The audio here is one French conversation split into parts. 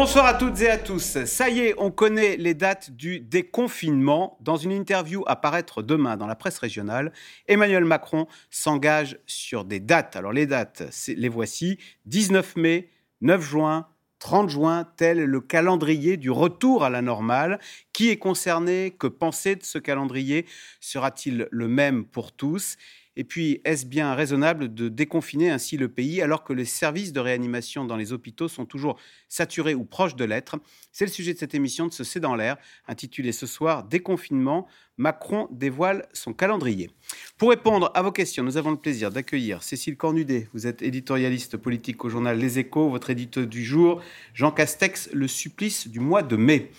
Bonsoir à toutes et à tous. Ça y est, on connaît les dates du déconfinement. Dans une interview à paraître demain dans la presse régionale, Emmanuel Macron s'engage sur des dates. Alors les dates, les voici 19 mai, 9 juin, 30 juin, tel le calendrier du retour à la normale. Qui est concerné? Que penser de ce calendrier? Sera-t-il le même pour tous? Et puis, est-ce bien raisonnable de déconfiner ainsi le pays alors que les services de réanimation dans les hôpitaux sont toujours saturés ou proches de l'être? C'est le sujet de cette émission de ce C'est dans l'air, intitulée ce soir Déconfinement. Macron dévoile son calendrier. Pour répondre à vos questions, nous avons le plaisir d'accueillir Cécile Cornudet. Vous êtes éditorialiste politique au journal Les Échos. Votre éditeur du jour, Jean Castex, le supplice du mois de mai.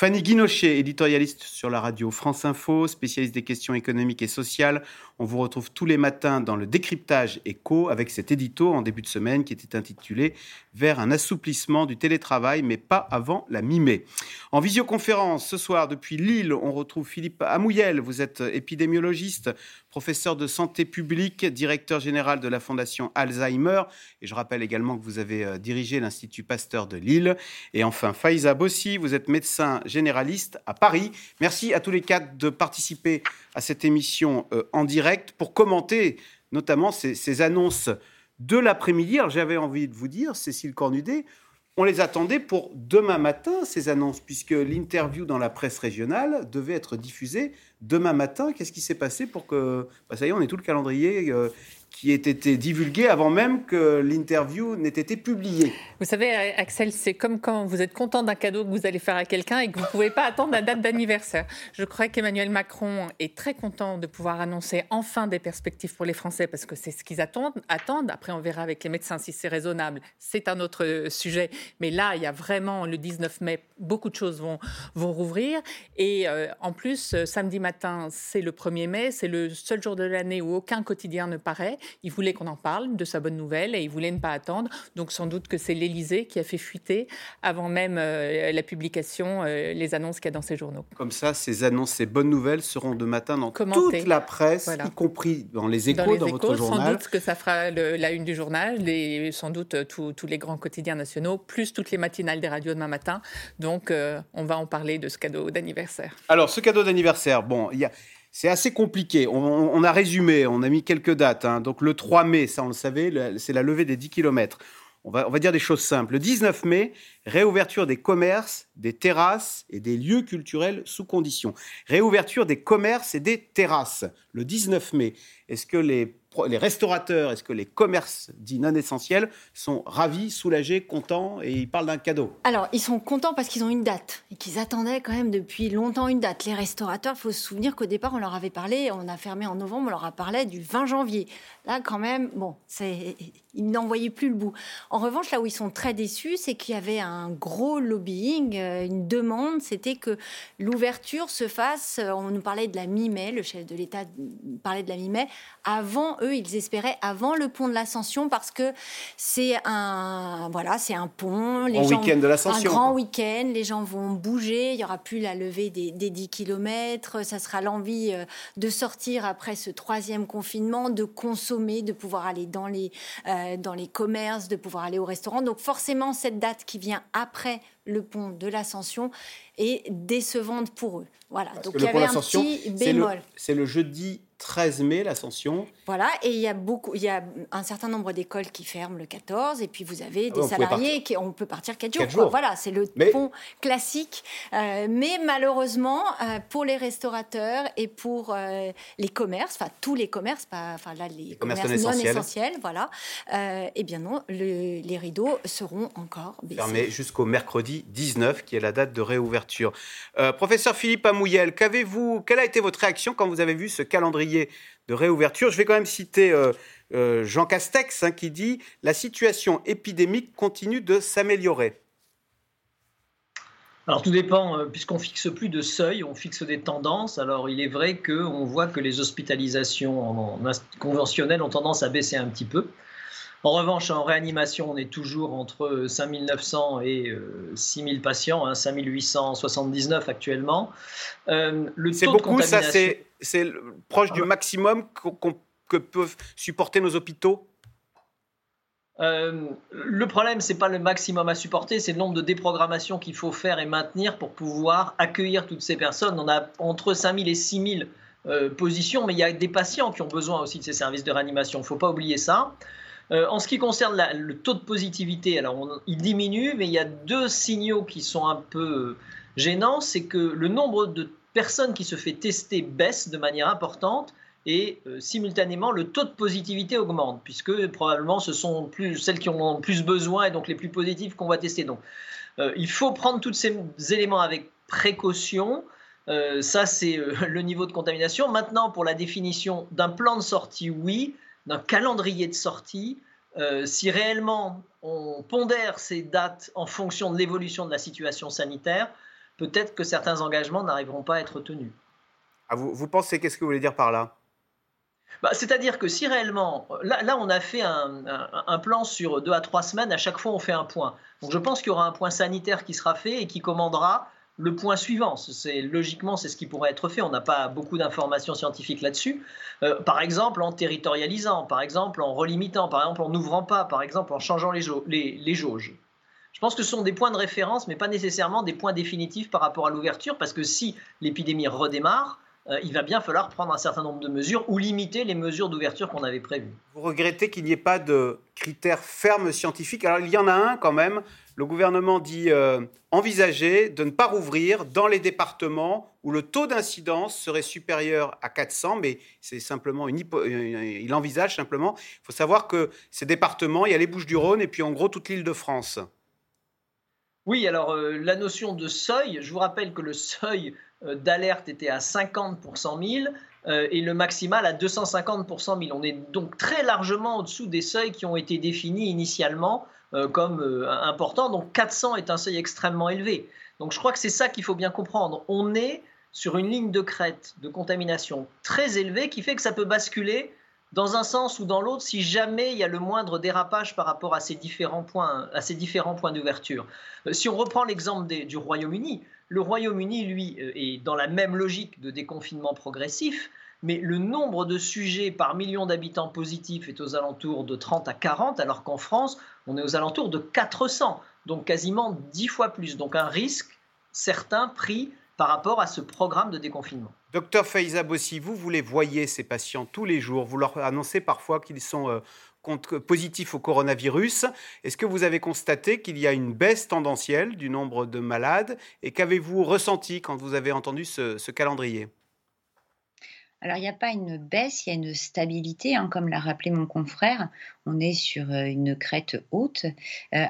Fanny Guinochet, éditorialiste sur la radio France Info, spécialiste des questions économiques et sociales. On vous retrouve tous les matins dans le décryptage éco avec cet édito en début de semaine qui était intitulé Vers un assouplissement du télétravail, mais pas avant la mi-mai. En visioconférence, ce soir, depuis Lille, on retrouve Philippe Amouyel. Vous êtes épidémiologiste, professeur de santé publique, directeur général de la Fondation Alzheimer. Et je rappelle également que vous avez euh, dirigé l'Institut Pasteur de Lille. Et enfin, Faiza Bossi, vous êtes médecin généraliste à Paris. Merci à tous les quatre de participer à cette émission euh, en direct pour commenter notamment ces, annonces de l'après-midi. Alors j'avais envie de vous dire, Cécile Cornudet, on les attendait pour demain matin, ces annonces, puisque l'interview dans la presse régionale devait être diffusée demain matin. Qu'est-ce qui s'est passé pour que... Bah, ça y est, on est tout le calendrier euh, qui ait été divulgué avant même que l'interview n'ait été publiée. Vous savez, Axel, c'est comme quand vous êtes content d'un cadeau que vous allez faire à quelqu'un et que vous ne pouvez pas attendre la date d'anniversaire. Je crois qu'Emmanuel Macron est très content de pouvoir annoncer enfin des perspectives pour les Français parce que c'est ce qu'ils attendent, attendent. Après, on verra avec les médecins si c'est raisonnable. C'est un autre sujet. Mais là, il y a vraiment le 19 mai, beaucoup de choses vont, vont rouvrir. Et euh, en plus, samedi matin, c'est le 1er mai. C'est le seul jour de l'année où aucun quotidien ne paraît. Il voulait qu'on en parle de sa bonne nouvelle et il voulait ne pas attendre. Donc sans doute que c'est l'Élysée qui a fait fuiter avant même euh, la publication euh, les annonces qu'il y a dans ces journaux. Comme ça, ces annonces, ces bonnes nouvelles seront de matin dans toute la presse, y compris dans les échos, dans, votre journal. Sans doute que ça fera la une du journal, et sans doute euh, tous les grands quotidiens nationaux, plus toutes les matinales des radios demain matin. Donc on va en parler de ce cadeau d'anniversaire. Alors ce cadeau d'anniversaire, bon, il y a c'est assez compliqué. On, a résumé, on a mis quelques dates. Hein. Donc le 3 mai, ça on le savait, c'est la levée des 10 km. On va, on va dire des choses simples. Le 19 mai, réouverture des commerces, des terrasses et des lieux culturels sous conditions. Réouverture des commerces et des terrasses. Le 19 mai, est-ce que les les restaurateurs, est-ce que les commerces dits non essentiels sont ravis, soulagés, contents et ils parlent d'un cadeau? Alors, ils sont contents parce qu'ils ont une date et qu'ils attendaient quand même depuis longtemps une date. Les restaurateurs, il faut se souvenir qu'au départ, on leur avait parlé, on a fermé en novembre, on leur a parlé du 20 janvier. Là, quand même, bon, ils n'en voyaient plus le bout. En revanche, là où ils sont très déçus, c'est qu'il y avait un gros lobbying, euh, une demande, c'était que l'ouverture se fasse, euh, on nous parlait de la mi-mai, le chef de l'État parlait de la mi-mai, avant eux, ils espéraient avant le pont de l'Ascension parce que c'est un voilà, c'est un pont. Les gens, week-end de l'Ascension. Un grand week-end. Les gens vont bouger. Il y aura plus la levée des, des 10 km. Ça sera l'envie euh, de sortir après ce troisième confinement, de consommer, de pouvoir aller dans les euh, dans les commerces, de pouvoir aller au restaurant. Donc forcément, cette date qui vient après le pont de l'Ascension est décevante pour eux. Voilà. Donc il y avait un petit bémol. C'est le jeudi 13 mai, l'ascension. Voilà, et il y a beaucoup, il y a un certain nombre d'écoles qui ferment le 14, et puis vous avez des salariés qui, on peut partir 4 jours. Voilà, c'est le pont classique. Euh, mais malheureusement, euh, pour les restaurateurs et pour euh, les commerces, enfin tous les commerces, pas, enfin là les, commerces, non, essentiels. voilà, eh bien non, les rideaux seront encore fermés jusqu'au mercredi 19, qui est la date de réouverture. professeur Philippe Amouyel, qu'avez-vous, quelle a été votre réaction quand vous avez vu ce calendrier? De réouverture. Je vais quand même citer euh, euh, Jean Castex hein, qui dit La situation épidémique continue de s'améliorer. Alors tout dépend, euh, puisqu'on fixe plus de seuil, on fixe des tendances. Alors il est vrai qu'on voit que les hospitalisations conventionnelles ont tendance à baisser un petit peu. En revanche, en réanimation, on est toujours entre 5900 et 6000 patients, hein, 5879 actuellement. c'est beaucoup, ça c'est c'est proche du maximum que peuvent supporter nos hôpitaux? Le problème, c'est pas le maximum à supporter, c'est le nombre de déprogrammations qu'il faut faire et maintenir pour pouvoir accueillir toutes ces personnes. On a entre 5000 et 6000 euh, positions, mais il y a des patients qui ont besoin aussi de ces services de réanimation. Il ne faut pas oublier ça. Euh, en ce qui concerne le taux de positivité, alors il diminue, mais il y a deux signaux qui sont un peu gênants. C'est que le nombre de personnes qui se fait tester baisse de manière importante et euh, simultanément le taux de positivité augmente, puisque probablement ce sont plus, celles qui ont plus besoin et donc les plus positives qu'on va tester. Donc euh, il faut prendre tous ces éléments avec précaution. Euh, ça, c'est le niveau de contamination. Maintenant, pour la définition d'un plan de sortie, oui, d'un calendrier de sortie, si réellement on pondère ces dates en fonction de l'évolution de la situation sanitaire, peut-être que certains engagements n'arriveront pas à être tenus. Ah, vous, vous pensez, qu'est-ce que vous voulez dire par là? Bah, c'est-à-dire que si réellement, là, on a fait un, plan sur deux à trois semaines, à chaque fois on fait un point. Donc je pense qu'il y aura un point sanitaire qui sera fait et qui commandera le point suivant. C'est logiquement c'est ce qui pourrait être fait. On n'a pas beaucoup d'informations scientifiques là-dessus. Euh, par exemple en territorialisant, par exemple en relimitant, par exemple en n'ouvrant pas, par exemple en changeant les, les jauges. Je pense que ce sont des points de référence, mais pas nécessairement des points définitifs par rapport à l'ouverture, parce que si l'épidémie redémarre, euh, il va bien falloir prendre un certain nombre de mesures ou limiter les mesures d'ouverture qu'on avait prévues. Vous regrettez qu'il n'y ait pas de critères fermes scientifiques? Alors il y en a un quand même. Le gouvernement dit euh, envisager de ne pas rouvrir dans les départements où le taux d'incidence serait supérieur à 400, mais c'est simplement une il envisage simplement. Il faut savoir que ces départements, il y a les Bouches-du-Rhône et puis en gros toute l'île de France. Oui, alors euh, la notion de seuil, je vous rappelle que le seuil euh, d'alerte était à 50 pour 100 000 euh, et le maximal à 250 pour 100 000. On est donc très largement au-dessous des seuils qui ont été définis initialement comme importants. Donc 400 est un seuil extrêmement élevé. Donc je crois que c'est ça qu'il faut bien comprendre. On est sur une ligne de crête de contamination très élevée qui fait que ça peut basculer dans un sens ou dans l'autre si jamais il y a le moindre dérapage par rapport à ces différents points, à ces différents points d'ouverture. Euh, si on reprend l'exemple du Royaume-Uni, le Royaume-Uni, lui, euh, est dans la même logique de déconfinement progressif, mais le nombre de sujets par million d'habitants positifs est aux alentours de 30 à 40, alors qu'en France, on est aux alentours de 400, donc quasiment 10 fois plus. Donc un risque certain pris par rapport à ce programme de déconfinement. Docteur Faiza Bossi, vous, vous les voyez, ces patients, tous les jours. Vous leur annoncez parfois qu'ils sont euh, positifs au coronavirus. Est-ce que vous avez constaté qu'il y a une baisse tendancielle du nombre de malades Et qu'avez-vous ressenti quand vous avez entendu ce calendrier? Alors, il n'y a pas une baisse, il y a une stabilité, hein, comme l'a rappelé mon confrère. On est sur euh, une crête haute. Euh,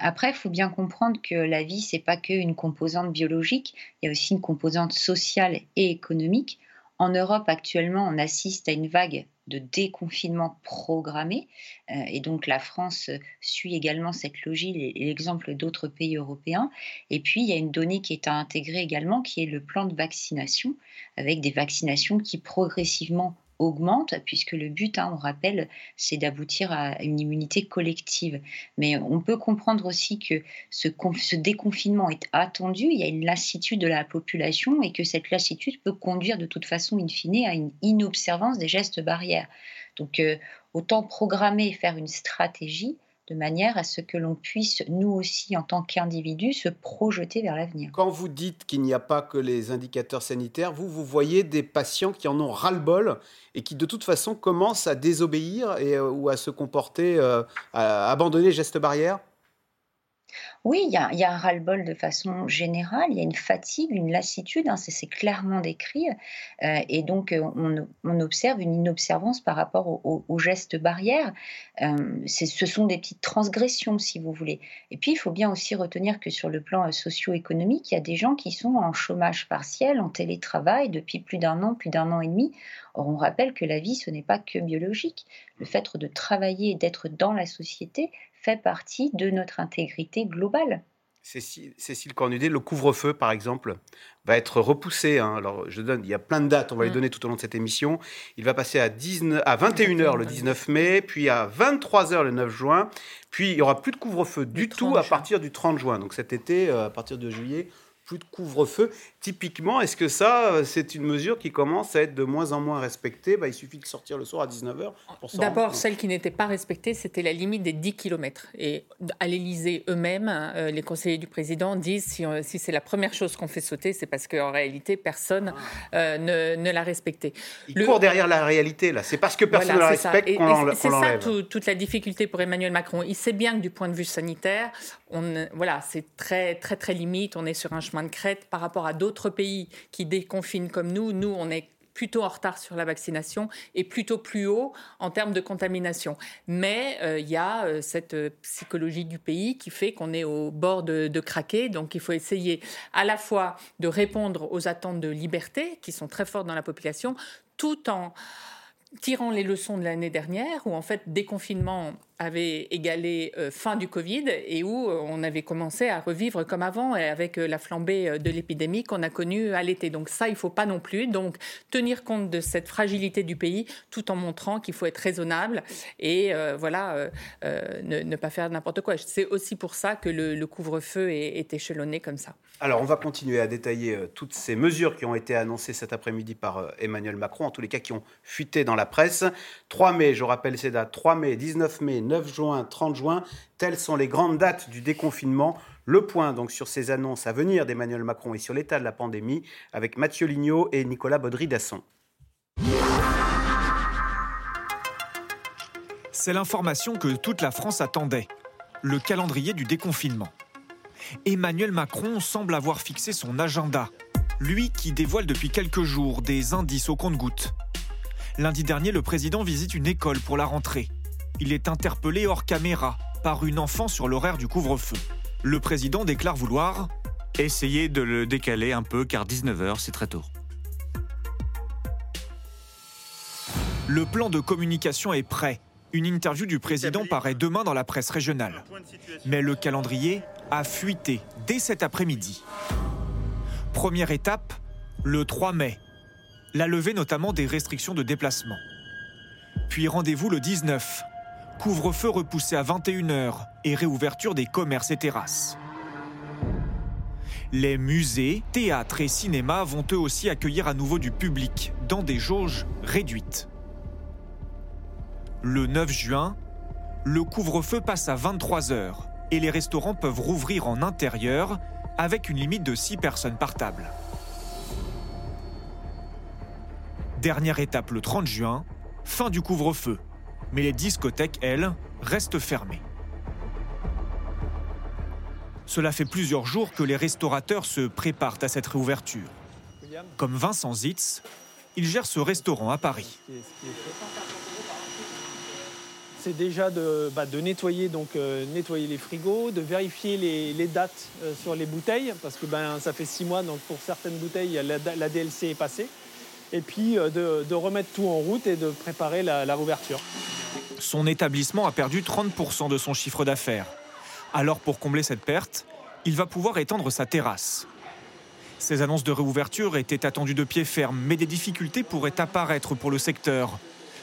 après, il faut bien comprendre que la vie, c'est pas qu'une composante biologique, il y a aussi une composante sociale et économique. En Europe, actuellement, on assiste à une vague de déconfinement programmé. Euh, et donc la France suit également cette logique l'exemple d'autres pays européens. Et puis il y a une donnée qui est à intégrer également, qui est le plan de vaccination, avec des vaccinations qui progressivement augmente, puisque le but, hein, on rappelle, c'est d'aboutir à une immunité collective. Mais on peut comprendre aussi que ce, déconfinement est attendu, il y a une lassitude de la population et que cette lassitude peut conduire de toute façon, in fine, à une inobservance des gestes barrières. Donc, euh, autant programmer et faire une stratégie de manière à ce que l'on puisse, nous aussi, en tant qu'individus, se projeter vers l'avenir. Quand vous dites qu'il n'y a pas que les indicateurs sanitaires, vous, vous voyez des patients qui en ont ras-le-bol et qui, de toute façon, commencent à désobéir euh, ou à se comporter, euh, à abandonner les gestes barrières? Oui, il y a, un ras-le-bol de façon générale, il y a une fatigue, une lassitude, hein, c'est clairement décrit. Euh, et donc, euh, on, observe une inobservance par rapport aux gestes barrières. Euh, ce sont des petites transgressions, si vous voulez. Et puis, il faut bien aussi retenir que sur le plan socio-économique, il y a des gens qui sont en chômage partiel, en télétravail depuis plus d'un an, plus d'un an et demi. Or, on rappelle que la vie, ce n'est pas que biologique. Le fait de travailler et d'être dans la société fait partie de notre intégrité globale. Cécile, Cornudet, le couvre-feu, par exemple, va être repoussé. Hein. Alors, je donne, il y a plein de dates, on va les mm. donner tout au long de cette émission. Il va passer à, 19, à 21h le 19 mai, puis à 23h le 9 juin, puis il n'y aura plus de couvre-feu du tout à partir du 30 juin. Donc cet été, euh, à partir de juillet, plus de couvre-feu. Typiquement, est-ce que ça, euh, c'est une mesure qui commence à être de moins en moins respectée? Bah, Il suffit de sortir le soir à 19h pour D'abord, celle qui n'était pas respectée, c'était la limite des 10 km. Et à l'Élysée eux-mêmes, euh, les conseillers du président disent si, euh, si c'est la première chose qu'on fait sauter, c'est parce qu'en réalité, personne ah. ne, ne l'a respecté. Il le... court derrière la réalité, là. C'est parce que personne ne la respecte qu'on l'enlève. C'est ça toute la difficulté pour Emmanuel Macron. Il sait bien que du point de vue sanitaire, on, voilà, c'est très, très, très limite. On est sur un chemin de crête par rapport à d'autres pays qui déconfinent comme nous. Nous, on est plutôt en retard sur la vaccination et plutôt plus haut en termes de contamination. Mais euh, il y a euh, cette euh, psychologie du pays qui fait qu'on est au bord de, de, craquer. Donc il faut essayer à la fois de répondre aux attentes de liberté qui sont très fortes dans la population, tout en tirant les leçons de l'année dernière, où en fait déconfinement avait égalé euh, fin du Covid et où euh, on avait commencé à revivre comme avant et avec euh, la flambée de l'épidémie qu'on a connue à l'été. Donc ça, il faut pas non plus. Donc tenir compte de cette fragilité du pays tout en montrant qu'il faut être raisonnable et voilà, ne, pas faire n'importe quoi. C'est aussi pour ça que le, couvre-feu est, est, échelonné comme ça. Alors on va continuer à détailler toutes ces mesures qui ont été annoncées cet après-midi par Emmanuel Macron, en tous les cas qui ont fuité dans la presse. 3 mai, je rappelle ces dates, 3 mai, 19 mai, 9 juin, 30 juin. Telles sont les grandes dates du déconfinement. Le point donc sur ces annonces à venir d'Emmanuel Macron et sur l'état de la pandémie avec Mathieu Lignot et Nicolas Baudry-Dasson. C'est l'information que toute la France attendait, le calendrier du déconfinement. Emmanuel Macron semble avoir fixé son agenda, lui qui dévoile depuis quelques jours des indices au compte-gouttes. Lundi dernier, le président visite une école pour la rentrée il est interpellé hors caméra par une enfant sur l'horaire du couvre-feu. Le président déclare vouloir essayer de le décaler un peu car 19h c'est très tôt. Le plan de communication est prêt. Une interview du président paraît demain dans la presse régionale. Mais le calendrier a fuité dès cet après-midi. Première étape, le 3 mai. La levée notamment des restrictions de déplacement. Puis rendez-vous le 19, couvre-feu repoussé à 21h et réouverture des commerces et terrasses. Les musées, théâtres et cinémas vont eux aussi accueillir à nouveau du public dans des jauges réduites. Le 9 juin, le couvre-feu passe à 23h et les restaurants peuvent rouvrir en intérieur avec une limite de 6 personnes par table. Dernière étape le 30 juin, fin du couvre-feu mais les discothèques, elles, restent fermées. Cela fait plusieurs jours que les restaurateurs se préparent à cette réouverture. Comme Vincent Zitz, il gère ce restaurant à Paris. C'est déjà de, bah, nettoyer, donc, euh, nettoyer les frigos, de vérifier les, dates euh, sur les bouteilles, parce que ben, ça fait six mois, donc pour certaines bouteilles, la, la DLC est passée. Et puis euh, de, remettre tout en route et de préparer la, réouverture. Son établissement a perdu 30% de son chiffre d'affaires. Alors pour combler cette perte, il va pouvoir étendre sa terrasse. Ces annonces de réouverture étaient attendues de pied ferme, mais des difficultés pourraient apparaître pour le secteur,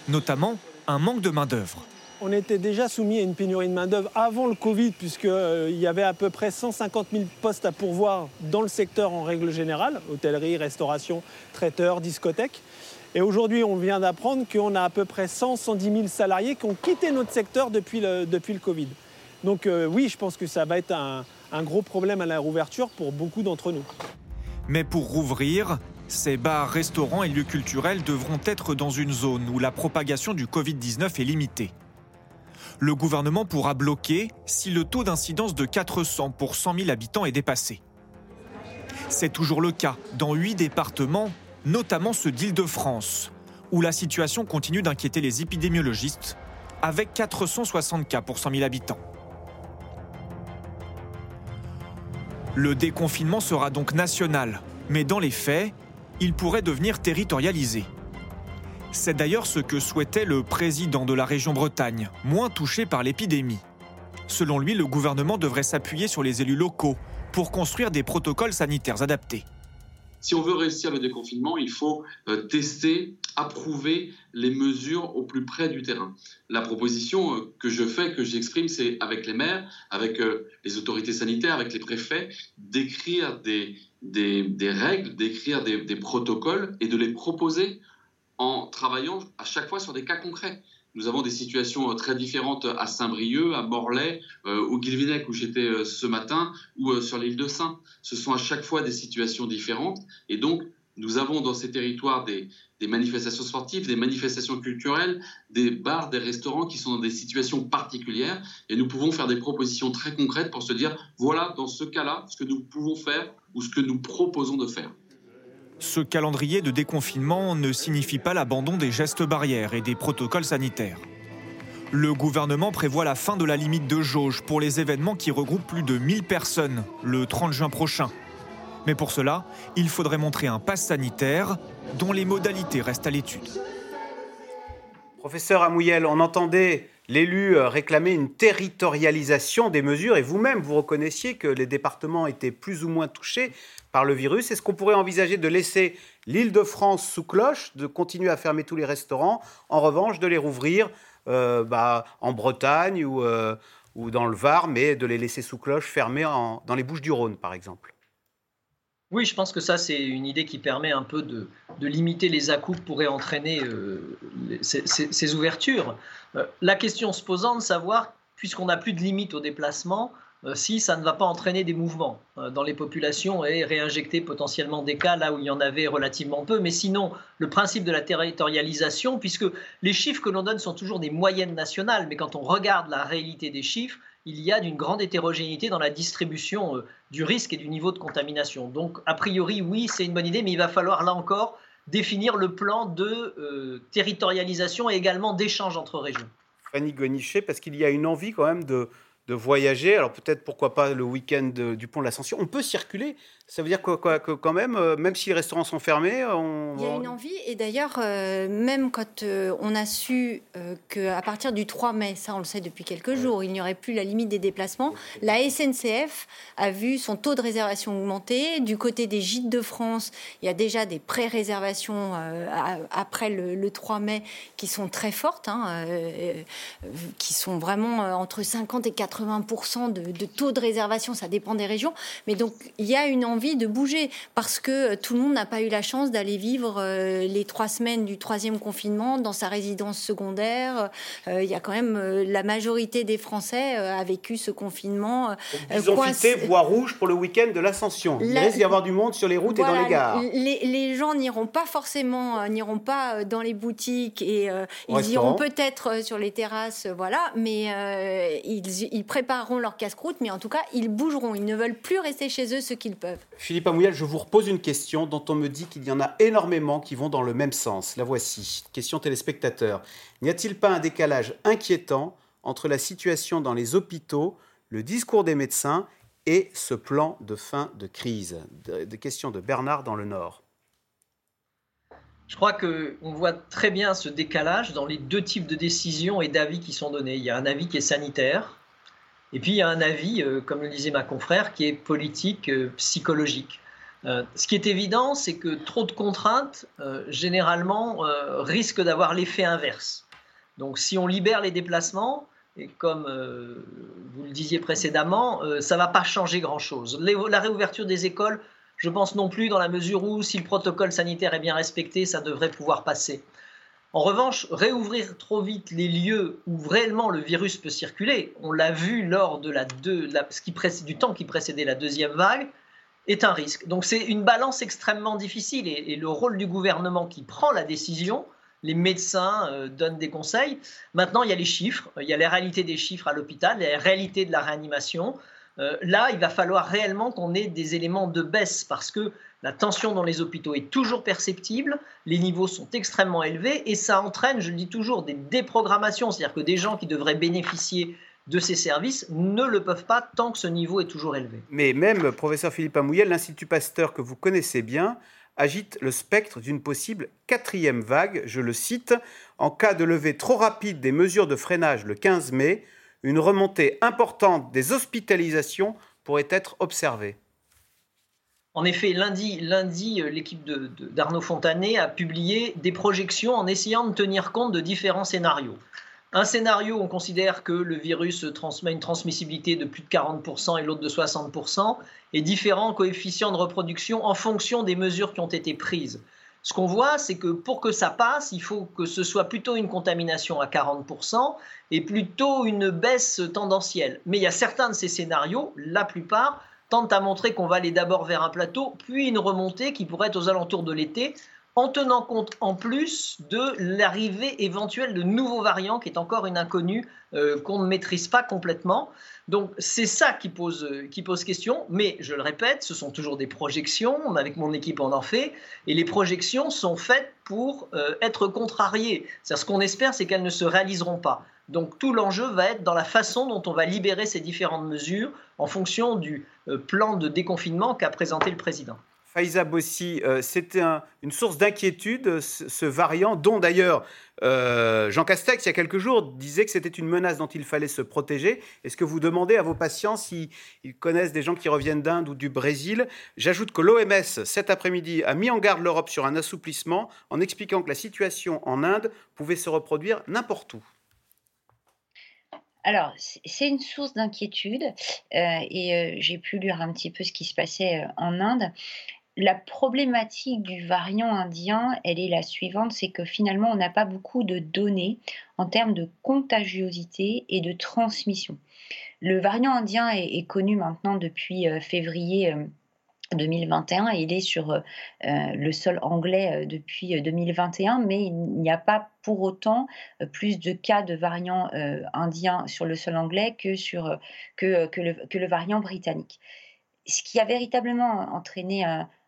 notamment un manque de main-d'œuvre. On était déjà soumis à une pénurie de main-d'œuvre avant le Covid, puisqu'il euh, y avait à peu près 150 000 postes à pourvoir dans le secteur en règle générale hôtellerie, restauration, traiteur, discothèque. Et aujourd'hui, on vient d'apprendre qu'on a à peu près 100, 110 000 salariés qui ont quitté notre secteur depuis le, depuis le Covid. Donc euh, oui, je pense que ça va être un, un gros problème à la rouverture pour beaucoup d'entre nous. Mais pour rouvrir, ces bars, restaurants et lieux culturels devront être dans une zone où la propagation du Covid-19 est limitée. Le gouvernement pourra bloquer si le taux d'incidence de 400 pour 100 000 habitants est dépassé. C'est toujours le cas dans huit départements notamment ceux d'Île-de-France, où la situation continue d'inquiéter les épidémiologistes, avec 460 cas pour 100 000 habitants. Le déconfinement sera donc national, mais dans les faits, il pourrait devenir territorialisé. C'est d'ailleurs ce que souhaitait le président de la région Bretagne, moins touché par l'épidémie. Selon lui, le gouvernement devrait s'appuyer sur les élus locaux pour construire des protocoles sanitaires adaptés Si on veut réussir le déconfinement, il faut euh, tester, approuver les mesures au plus près du terrain. La proposition euh, que je fais, que j'exprime, c'est avec les maires, avec euh, les autorités sanitaires, avec les préfets, d'écrire des, règles, d'écrire des protocoles et de les proposer en travaillant à chaque fois sur des cas concrets. Nous avons des situations euh, très différentes à Saint-Brieuc, à Morlaix, euh, au Guilvinec où j'étais euh, ce matin, ou sur l'île de Saint. Ce sont à chaque fois des situations différentes. Et donc, nous avons dans ces territoires des, manifestations sportives, des manifestations culturelles, des bars, des restaurants qui sont dans des situations particulières. Et nous pouvons faire des propositions très concrètes pour se dire, voilà, dans ce cas-là, ce que nous pouvons faire ou ce que nous proposons de faire. Ce calendrier de déconfinement ne signifie pas l'abandon des gestes barrières et des protocoles sanitaires. Le gouvernement prévoit la fin de la limite de jauge pour les événements qui regroupent plus de 1000 personnes le 30 juin prochain. Mais pour cela, il faudrait montrer un pass sanitaire dont les modalités restent à l'étude. Professeur Amouyel, on entendait l'élu réclamer une territorialisation des mesures et vous-même, vous reconnaissiez que les départements étaient plus ou moins touchés par le virus. Est-ce qu'on pourrait envisager de laisser l'île de France sous cloche, de continuer à fermer tous les restaurants, en revanche de les rouvrir euh, bah, en Bretagne ou, euh, ou, dans le Var, mais de les laisser sous cloche fermés dans les Bouches du Rhône, par exemple? Oui, je pense que ça, c'est une idée qui permet un peu de, limiter les à que pourraient entraîner euh, ces, ouvertures. la question se posant de savoir, puisqu'on n'a plus de limite au déplacement, euh, si ça ne va pas entraîner des mouvements euh, dans les populations et réinjecter potentiellement des cas là où il y en avait relativement peu. Mais sinon, le principe de la territorialisation, puisque les chiffres que l'on donne sont toujours des moyennes nationales, mais quand on regarde la réalité des chiffres, il y a d'une grande hétérogénéité dans la distribution euh, du risque et du niveau de contamination. Donc, a priori, oui, c'est une bonne idée, mais il va falloir là encore définir le plan de territorialisation et également d'échange entre régions. Fanny Gonichet, parce qu'il y a une envie quand même de, de voyager. Alors peut-être pourquoi pas le week-end du pont de l'Ascension. On peut circuler. Ça veut dire que, que quand même, euh, même si les restaurants sont fermés, on... Il y a une envie. Et d'ailleurs, euh, même quand euh, on a su qu'à partir du 3 mai, ça on le sait depuis quelques jours, il n'y aurait plus la limite des déplacements, la SNCF a vu son taux de réservation augmenter. Du côté des gîtes de France, il y a déjà des pré-réservations après le, 3 mai qui sont très fortes, hein, qui sont vraiment entre 50 et 80 de, de taux de réservation. Ça dépend des régions. Mais donc, il y a une envie de bouger parce que euh, tout le monde n'a pas eu la chance d'aller vivre euh, les trois semaines du troisième confinement dans sa résidence secondaire. Euh, il y a quand même la majorité des Français a vécu ce confinement. Ils ont quitté Bois Rouge pour le week-end de l'Ascension. Il risque d'y avoir du monde sur les routes et dans les gares. Les, gens n'iront pas forcément, n'iront pas dans les boutiques et ils iront peut-être sur les terrasses, voilà. Mais ils, ils prépareront leur casse-croûte, mais en tout cas ils bougeront. Ils ne veulent plus rester chez eux ce qu'ils peuvent. Philippe Amouyel, je vous repose une question dont on me dit qu'il y en a énormément qui vont dans le même sens. La voici. Question téléspectateur. N'y a-t-il pas un décalage inquiétant entre la situation dans les hôpitaux, le discours des médecins et ce plan de fin de crise Des questions de Bernard dans le Nord. Je crois qu'on voit très bien ce décalage dans les deux types de décisions et d'avis qui sont donnés. Il y a un avis qui est sanitaire, et puis il y a un avis, euh, comme le disait ma confrère, qui est politique, euh, psychologique. Euh, ce qui est évident, c'est que trop de contraintes, généralement, risquent d'avoir l'effet inverse. Donc si on libère les déplacements, et comme vous le disiez précédemment, ça ne va pas changer grand-chose. La réouverture des écoles, je pense non plus, dans la mesure où, si le protocole sanitaire est bien respecté, ça devrait pouvoir passer. En revanche, réouvrir trop vite les lieux où réellement le virus peut circuler, on l'a vu lors de la, ce qui du temps qui précédait la deuxième vague, est un risque. Donc c'est une balance extrêmement difficile et, le rôle du gouvernement qui prend la décision, les médecins euh, donnent des conseils. Maintenant, il y a les chiffres, il y a les réalités des chiffres à l'hôpital, les réalités de la réanimation. Euh, là, il va falloir réellement qu'on ait des éléments de baisse parce que la tension dans les hôpitaux est toujours perceptible, les niveaux sont extrêmement élevés et ça entraîne, je le dis toujours, des déprogrammations, c'est-à-dire que des gens qui devraient bénéficier de ces services ne le peuvent pas tant que ce niveau est toujours élevé. Mais même, professeur Philippe Amouyel, l'Institut Pasteur que vous connaissez bien, agite le spectre d'une possible quatrième vague. Je le cite, en cas de levée trop rapide des mesures de freinage le 15 mai, une remontée importante des hospitalisations pourrait être observée. En effet, lundi, lundi l'équipe d'Arnaud Fontanet a publié des projections en essayant de tenir compte de différents scénarios. Un scénario, on considère que le virus transmet une transmissibilité de plus de 40% et l'autre de 60%, et différents coefficients de reproduction en fonction des mesures qui ont été prises. Ce qu'on voit, c'est que pour que ça passe, il faut que ce soit plutôt une contamination à 40% et plutôt une baisse tendancielle. Mais il y a certains de ces scénarios, la plupart, tentent à montrer qu'on va aller d'abord vers un plateau, puis une remontée qui pourrait être aux alentours de l'été, en tenant compte en plus de l'arrivée éventuelle de nouveaux variants, qui est encore une inconnue euh, qu'on ne maîtrise pas complètement. Donc c'est ça qui pose, euh, qui pose question, mais je le répète, ce sont toujours des projections, avec mon équipe on en fait, et les projections sont faites pour euh, être contrariées. C'est ce qu'on espère, c'est qu'elles ne se réaliseront pas. Donc tout l'enjeu va être dans la façon dont on va libérer ces différentes mesures en fonction du plan de déconfinement qu'a présenté le président. Faïza Bossi, euh, c'était une source d'inquiétude, ce, variant, dont d'ailleurs euh, Jean Castex, il y a quelques jours, disait que c'était une menace dont il fallait se protéger. Est-ce que vous demandez à vos patients s'ils connaissent des gens qui reviennent d'Inde ou du Brésil? J'ajoute que l'OMS, cet après-midi, a mis en garde l'Europe sur un assouplissement en expliquant que la situation en Inde pouvait se reproduire n'importe où. Alors, c'est une source d'inquiétude euh, et j'ai pu lire un petit peu ce qui se passait en Inde la problématique du variant indien, elle est la suivante, c'est que finalement, on n'a pas beaucoup de données en termes de contagiosité et de transmission. Le variant indien est, connu maintenant depuis euh, février 2021 euh, il est sur euh, le sol anglais depuis 2021, mais il n'y a pas pour autant plus de cas de variant indien sur le sol anglais que, sur, que, le, variant britannique. Ce qui a véritablement entraîné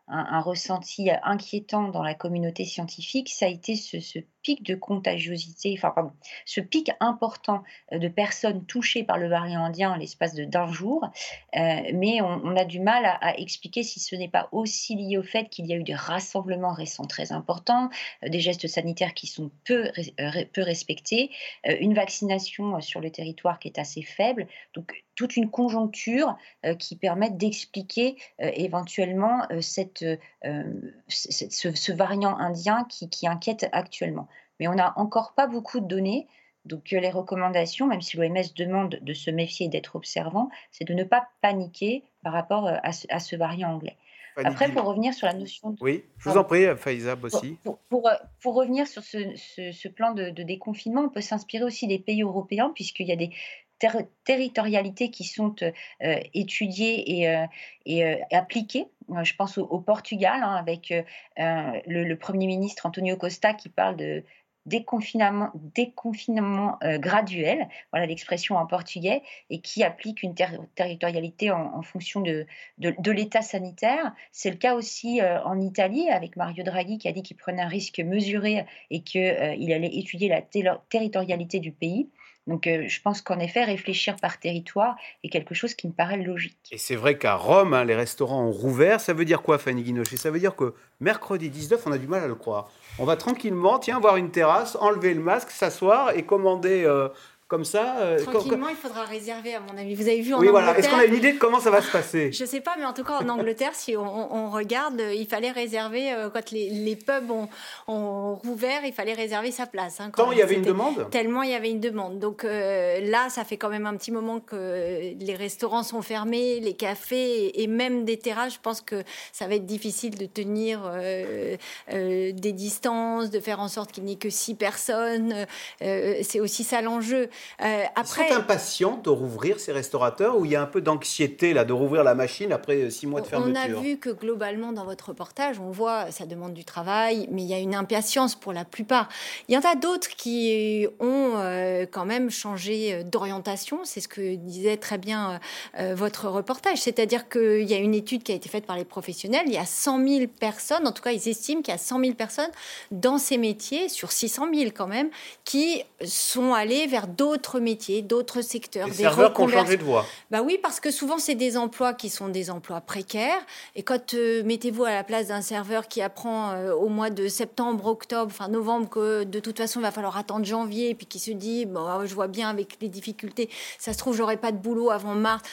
un, ressenti inquiétant dans la communauté scientifique, ça a été ce, ce de contagiosité, enfin pardon, ce pic important euh, de personnes touchées par le variant indien à l'espace d'un jour, euh, mais on, a du mal à, expliquer si ce n'est pas aussi lié au fait qu'il y a eu des rassemblements récents très importants, euh, des gestes sanitaires qui sont peu, peu respectés, une vaccination sur le territoire qui est assez faible, donc toute une conjoncture qui permet d'expliquer éventuellement cette, ce, variant indien qui inquiète actuellement mais on n'a encore pas beaucoup de données. Donc les recommandations, même si l'OMS demande de se méfier et d'être observant, c'est de ne pas paniquer par rapport euh, à ce, variant anglais. Après, pour revenir sur la notion... De... Oui, je vous en prie, Faïza aussi. Pour, pour, pour, revenir sur ce, ce, plan de, de, déconfinement, on peut s'inspirer aussi des pays européens, puisqu'il y a des territorialités qui sont euh, étudiées et, euh, et appliquées. Je pense au, Portugal, hein, avec le, le, Premier ministre Antonio Costa qui parle de déconfinement, déconfinement euh, graduel, voilà l'expression en portugais, et qui applique une territorialité en, fonction de, de, l'état sanitaire. C'est le cas aussi euh, en Italie, avec Mario Draghi qui a dit qu'il prenait un risque mesuré et qu'il euh, allait étudier la territorialité du pays. Donc je pense qu'en effet, réfléchir par territoire est quelque chose qui me paraît logique. Et c'est vrai qu'à Rome, hein, les restaurants ont rouvert. Ça veut dire quoi, Fanny Guinochet? Ça veut dire que mercredi 19, on a du mal à le croire. On va tranquillement, tiens, voir une terrasse, enlever le masque, s'asseoir et commander euh, comme ça. Euh, Tranquillement, il faudra réserver, à mon avis. Vous avez vu en Oui, voilà. Est-ce qu'on a une idée de comment ça va se passer? Je ne sais pas, mais en tout cas, en Angleterre, si on, regarde, il fallait réserver, euh, quand les, pubs ont, rouvert, il fallait réserver sa place. Hein, Tant il y avait une demande? Tellement il y avait une demande. Donc euh, là, ça fait quand même un petit moment que les restaurants sont fermés, les cafés et même des terrasses. Je pense que ça va être difficile de tenir des distances, de faire en sorte qu'il n'y ait que six personnes. C'est aussi ça l'enjeu. Euh, après... Ils sont impatients de rouvrir ces restaurateurs ou il y a un peu d'anxiété là de rouvrir la machine après euh, six mois de fermeture On a vu que globalement dans votre reportage, on voit ça demande du travail, mais il y a une impatience pour la plupart. Il y en a d'autres qui ont euh, quand même changé d'orientation. C'est ce que disait très bien votre reportage. C'est-à-dire qu'il y a une étude qui a été faite par les professionnels. Il y a 100 000 personnes, en tout cas ils estiment qu'il y a 100 000 personnes dans ces métiers, sur 600 000 quand même, qui sont allés vers d'autres d'autres métiers, d'autres secteurs. des serveurs qui ont changé de voie. Bah oui, parce que souvent, c'est des emplois qui sont des emplois précaires. Et quand euh, mettez-vous à la place d'un serveur qui apprend euh, au mois de septembre, octobre, enfin novembre, que de toute façon, il va falloir attendre janvier, et puis qui se dit, bon, je vois bien avec les difficultés, ça se trouve, j'aurai pas de boulot avant mars.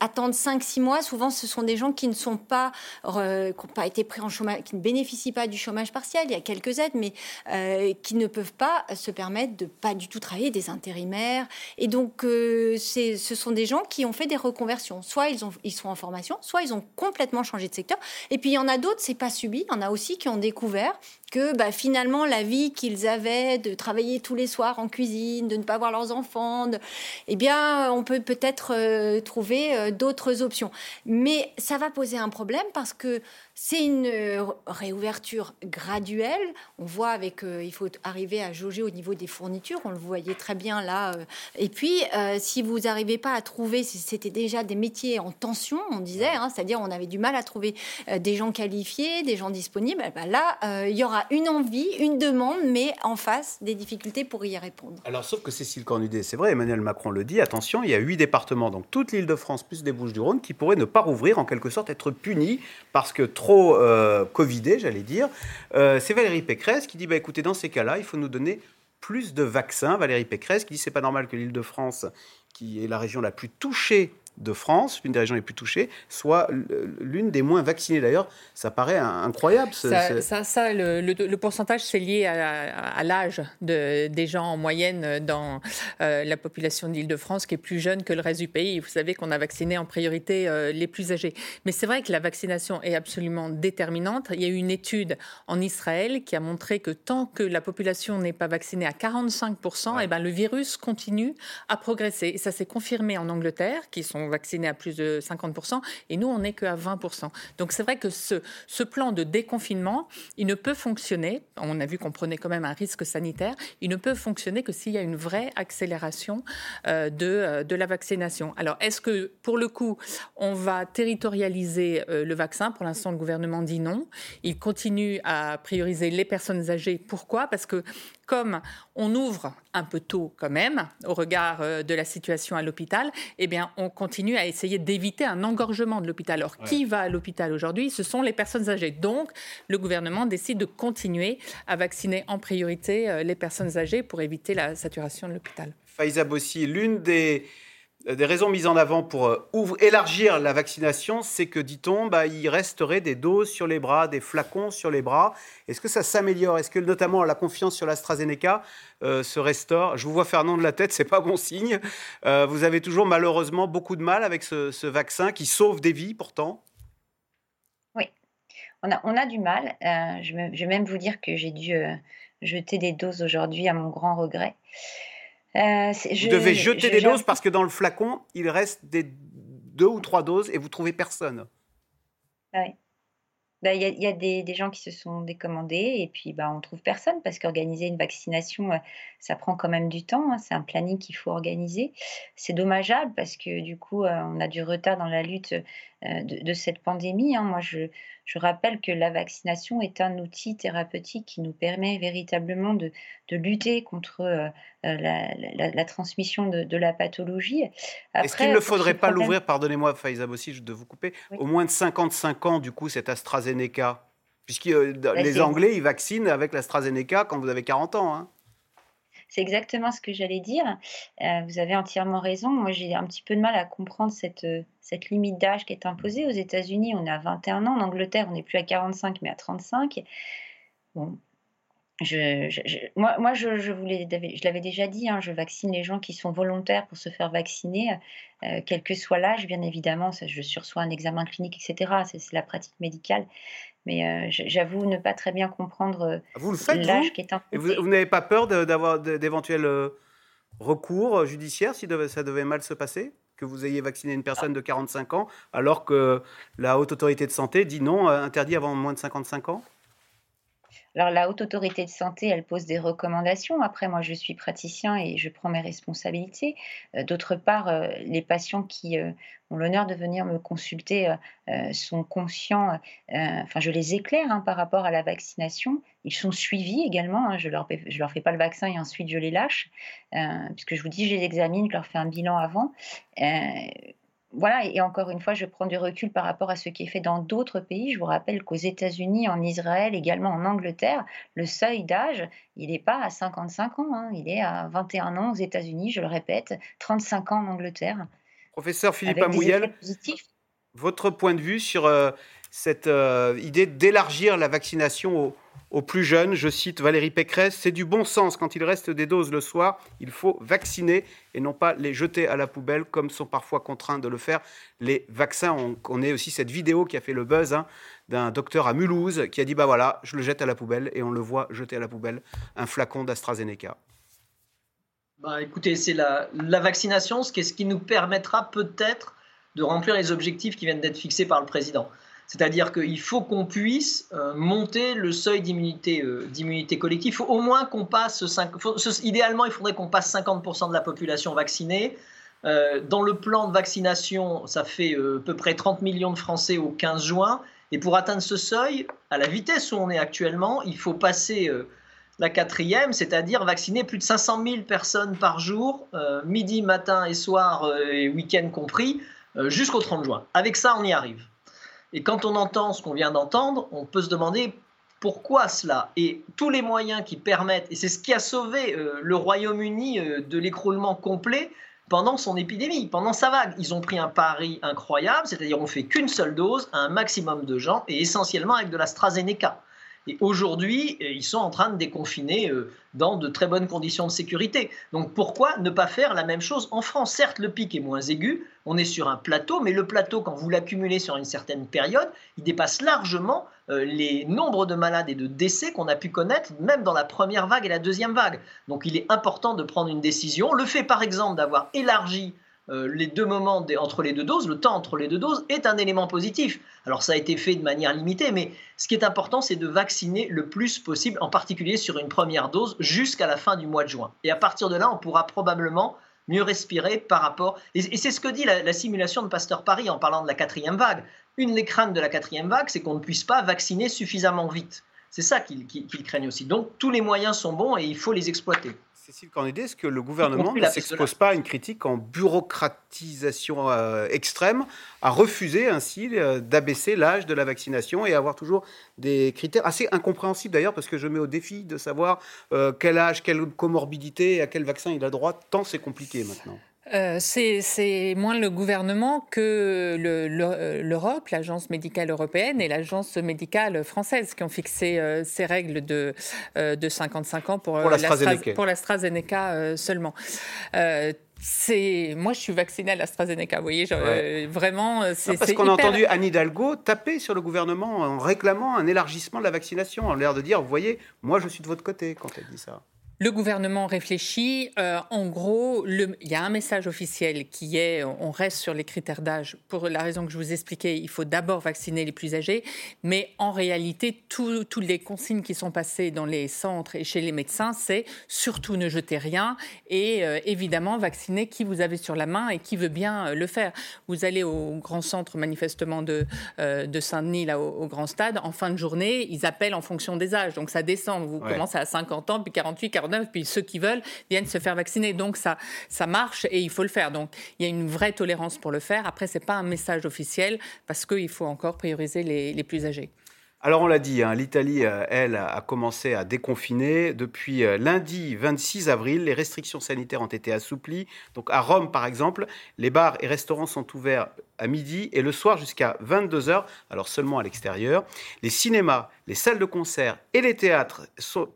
Attendre 5-6 mois, souvent, ce sont des gens qui ne sont pas, qui n'ont pas été pris en chômage, qui ne bénéficient pas du chômage partiel. Il y a quelques aides, mais euh, qui ne peuvent pas se permettre de pas du tout travailler, des intérimaires. Et donc, euh, ce sont des gens qui ont fait des reconversions. Soit ils, ils sont en formation, soit ils ont complètement changé de secteur. Et puis, il y en a d'autres, c'est pas subi. Il y en a aussi qui ont découvert que bah, finalement, la vie qu'ils avaient de travailler tous les soirs en cuisine, de ne pas voir leurs enfants, eh bien, on peut peut-être euh, trouver d'autres options. Mais ça va poser un problème parce que c'est une euh, réouverture graduelle. On voit avec, euh, il faut arriver à jauger au niveau des fournitures. On le voyait très bien là. Euh. Et puis, si vous n'arrivez pas à trouver, c'était déjà des métiers en tension, on disait, hein, c'est-à-dire on avait du mal à trouver des gens qualifiés, des gens disponibles. Eh ben là, il y aura une envie, une demande, mais en face des difficultés pour y répondre. Alors, sauf que Cécile Cornudet, c'est vrai, Emmanuel Macron le dit. Attention, il y a huit départements, donc toute l'Île-de-France plus des Bouches-du-Rhône, qui pourraient ne pas rouvrir, en quelque sorte, être punis parce que trop euh, covidé, j'allais dire. Euh, c'est Valérie Pécresse qui dit bah, écoutez, dans ces cas-là, il faut nous donner plus de vaccins. Valérie Pécresse qui dit c'est pas normal que l'île de France, qui est la région la plus touchée de France, l'une des régions les plus touchées, soit l'une des moins vaccinées. D'ailleurs, ça paraît incroyable. Ça, ça, le, pourcentage, c'est lié à, l'âge de, des gens en moyenne dans euh, la population d'Île-de-France qui est plus jeune que le reste du pays. Vous savez qu'on a vacciné en priorité euh, les plus âgés. Mais c'est vrai que la vaccination est absolument déterminante. Il y a eu une étude en Israël qui a montré que tant que la population n'est pas vaccinée à 45%, et eh ben, le virus continue à progresser. Et ça s'est confirmé en Angleterre, qui sont vaccinés à plus de 50%, et nous, on n'est qu'à 20%. Donc c'est vrai que ce, ce plan de déconfinement, il ne peut fonctionner, on a vu qu'on prenait quand même un risque sanitaire, il ne peut fonctionner que s'il y a une vraie accélération euh, de, euh, de la vaccination. Alors est-ce que, pour le coup, on va territorialiser euh, le vaccin? Pour l'instant, le gouvernement dit non. Il continue à prioriser les personnes âgées. Pourquoi? Parce que comme on ouvre un peu tôt quand même, au regard euh, de la situation à l'hôpital, eh bien, on continue à essayer d'éviter un engorgement de l'hôpital. Alors, qui va à l'hôpital aujourd'hui Ce sont les personnes âgées. Donc, le gouvernement décide de continuer à vacciner en priorité euh, les personnes âgées pour éviter la saturation de l'hôpital. Faiza Bossi, l'une des des raisons mises en avant pour euh, élargir la vaccination, c'est que, dit-on, bah, il resterait des doses sur les bras, des flacons sur les bras. Est-ce que ça s'améliore? Est-ce que notamment la confiance sur l'AstraZeneca euh, se restaure? Je vous vois non de la tête, c'est pas bon signe. vous avez toujours malheureusement beaucoup de mal avec ce, vaccin qui sauve des vies pourtant. Oui, on a, on a du mal. je, vais même vous dire que j'ai dû jeter des doses aujourd'hui à mon grand regret. Euh, vous devez jeter des doses parce que dans le flacon, il reste des deux ou trois doses et vous trouvez personne. Ah oui. Bah, il y a, des, gens qui se sont décommandés et puis bah, on trouve personne parce qu'organiser une vaccination, euh, ça prend quand même du temps. Hein. c'est un planning qu'il faut organiser. C'est dommageable parce que du coup, euh, on a du retard dans la lutte euh, de, cette pandémie. Hein. Moi, je, rappelle que la vaccination est un outil thérapeutique qui nous permet véritablement de, lutter contre la, transmission de, la pathologie. Est-ce qu'il ne faudrait pas l'ouvrir, pardonnez-moi Faiza Bossi, de vous couper, au moins de 55 ans, du coup, cette AstraZeneca Puisque euh, bah, les Anglais, ils vaccinent avec l'AstraZeneca quand vous avez 40 ans. Hein. C'est exactement ce que j'allais dire. Euh, vous avez entièrement raison. Moi, j'ai un petit peu de mal à comprendre cette, euh, cette limite d'âge qui est imposée. Aux États-Unis, on est à 21 ans. En Angleterre, on n'est plus à 45, mais à 35. Bon, je, moi, moi je, l'avais déjà dit, hein, je vaccine les gens qui sont volontaires pour se faire vacciner, euh, quel que soit l'âge, bien évidemment. Je sursois un examen clinique, etc. C'est la pratique médicale. Mais euh, j'avoue ne pas très bien comprendre euh, l'âge qui est imposé. vous, vous n'avez pas peur d'avoir d'éventuels recours judiciaires si ça devait mal se passer? Que vous ayez vacciné une personne de 45 ans alors que la haute autorité de santé dit non, interdit avant moins de 55 ans? Alors la haute autorité de santé, elle pose des recommandations. Après, moi, je suis praticien et je prends mes responsabilités. Euh, d'autre part, euh, les patients qui euh, ont l'honneur de venir me consulter sont conscients, enfin je les éclaire hein, par rapport à la vaccination. Ils sont suivis également. Hein. je leur je leur fais pas le vaccin et ensuite je les lâche, puisque je vous dis, je les examine, je leur fais un bilan avant voilà, et encore une fois, je prends du recul par rapport à ce qui est fait dans d'autres pays. Je vous rappelle qu'aux États-Unis, en Israël, également en Angleterre, le seuil d'âge, il n'est pas à 55 ans, hein. il est à 21 ans aux États-Unis, je le répète, 35 ans en Angleterre. Professeur Philippe Amouyel, votre point de vue sur euh, cette euh, idée d'élargir la vaccination aux, aux plus jeunes. Je cite Valérie Pécresse, c'est du bon sens quand il reste des doses le soir, il faut vacciner et non pas les jeter à la poubelle comme sont parfois contraints de le faire les vaccins. On connaît aussi cette vidéo qui a fait le buzz hein, d'un docteur à Mulhouse qui a dit bah voilà, je le jette à la poubelle et on le voit jeter à la poubelle un flacon d'AstraZeneca. Bah, écoutez, c'est la, la, vaccination, ce qui, ce qui nous permettra peut-être de remplir les objectifs qui viennent d'être fixés par le président. C'est-à-dire qu'il faut qu'on puisse euh, monter le seuil d'immunité euh, d'immunité collective. Il faut au moins qu'on passe, idéalement, il faudrait qu'on passe 50% de la population vaccinée. Euh, dans le plan de vaccination, ça fait à peu près 30 millions de Français au 15 juin. Et pour atteindre ce seuil, à la vitesse où on est actuellement, il faut passer la quatrième, c'est-à-dire vacciner plus de 500 000 personnes par jour, midi, matin et soir et week-end compris, jusqu'au 30 juin. Avec ça, on y arrive. Et quand on entend ce qu'on vient d'entendre, on peut se demander pourquoi cela Et tous les moyens qui permettent, et c'est ce qui a sauvé euh, le Royaume-Uni euh, de l'écroulement complet pendant son épidémie, pendant sa vague. Ils ont pris un pari incroyable, c'est-à-dire on fait qu'une seule dose à un maximum de gens, et essentiellement avec de l'AstraZeneca. Et aujourd'hui, euh, ils sont en train de déconfiner euh, dans de très bonnes conditions de sécurité. Donc pourquoi ne pas faire la même chose en France? Certes, le pic est moins aigu, on est sur un plateau, mais le plateau, quand vous l'accumulez sur une certaine période, il dépasse largement euh, les nombres de malades et de décès qu'on a pu connaître, même dans la première vague et la deuxième vague. Donc il est important de prendre une décision. Le fait, par exemple, d'avoir élargi les deux moments entre les deux doses, le temps entre les deux doses, est un élément positif. Alors ça a été fait de manière limitée, mais ce qui est important, c'est de vacciner le plus possible, en particulier sur une première dose, jusqu'à la fin du mois de juin. Et à partir de là, on pourra probablement mieux respirer par rapport... Et, c'est ce que dit la, simulation de Pasteur Paris en parlant de la quatrième vague. Une des craintes de la quatrième vague, c'est qu'on ne puisse pas vacciner suffisamment vite. C'est ça qu'ils craignent aussi. Donc tous les moyens sont bons et il faut les exploiter. Cécile Cornédé, est-ce que le gouvernement ne s'expose pas à une critique en bureaucratisation euh, extrême, à refuser ainsi euh, d'abaisser l'âge de la vaccination et avoir toujours des critères assez incompréhensibles d'ailleurs, parce que je mets au défi de savoir euh, quel âge, quelle comorbidité à quel vaccin il a droit, tant c'est compliqué maintenant euh, c'est moins le gouvernement que euh, l'Europe, l'Agence médicale européenne et l'Agence médicale française qui ont fixé euh, ces règles de, de 55 ans pour, pour l'AstraZeneca seulement. C'est moi, je suis vaccinée à l'AstraZeneca. Vous voyez, vraiment, c'est parce qu'on a entendu Anne Hidalgo taper sur le gouvernement en réclamant un élargissement de la vaccination, en l'air de dire, vous voyez, moi, je suis de votre côté quand elle dit ça. Le gouvernement réfléchit. Euh, en gros, il y a un message officiel qui est on reste sur les critères d'âge. Pour la raison que je vous expliquais, il faut d'abord vacciner les plus âgés. Mais en réalité, toutes les consignes qui sont passées dans les centres et chez les médecins, c'est surtout ne jetez rien et euh, évidemment vacciner qui vous avez sur la main et qui veut bien euh, le faire. Vous allez au grand centre manifestement de, de Saint-Denis, là, au, grand stade, en fin de journée, ils appellent en fonction des âges. Donc ça descend. Vous commencez à 50 ans, puis 48, 49 puis ceux qui veulent viennent se faire vacciner. Donc ça, ça marche et il faut le faire. Donc il y a une vraie tolérance pour le faire. Après, ce n'est pas un message officiel parce qu'il faut encore prioriser les plus âgés. Alors on l'a dit, hein, l'Italie, euh, elle, a commencé à déconfiner. Depuis euh, lundi 26 avril, les restrictions sanitaires ont été assouplies. Donc à Rome, par exemple, les bars et restaurants sont ouverts à midi et le soir jusqu'à 22h, alors seulement à l'extérieur. Les cinémas, les salles de concert et les théâtres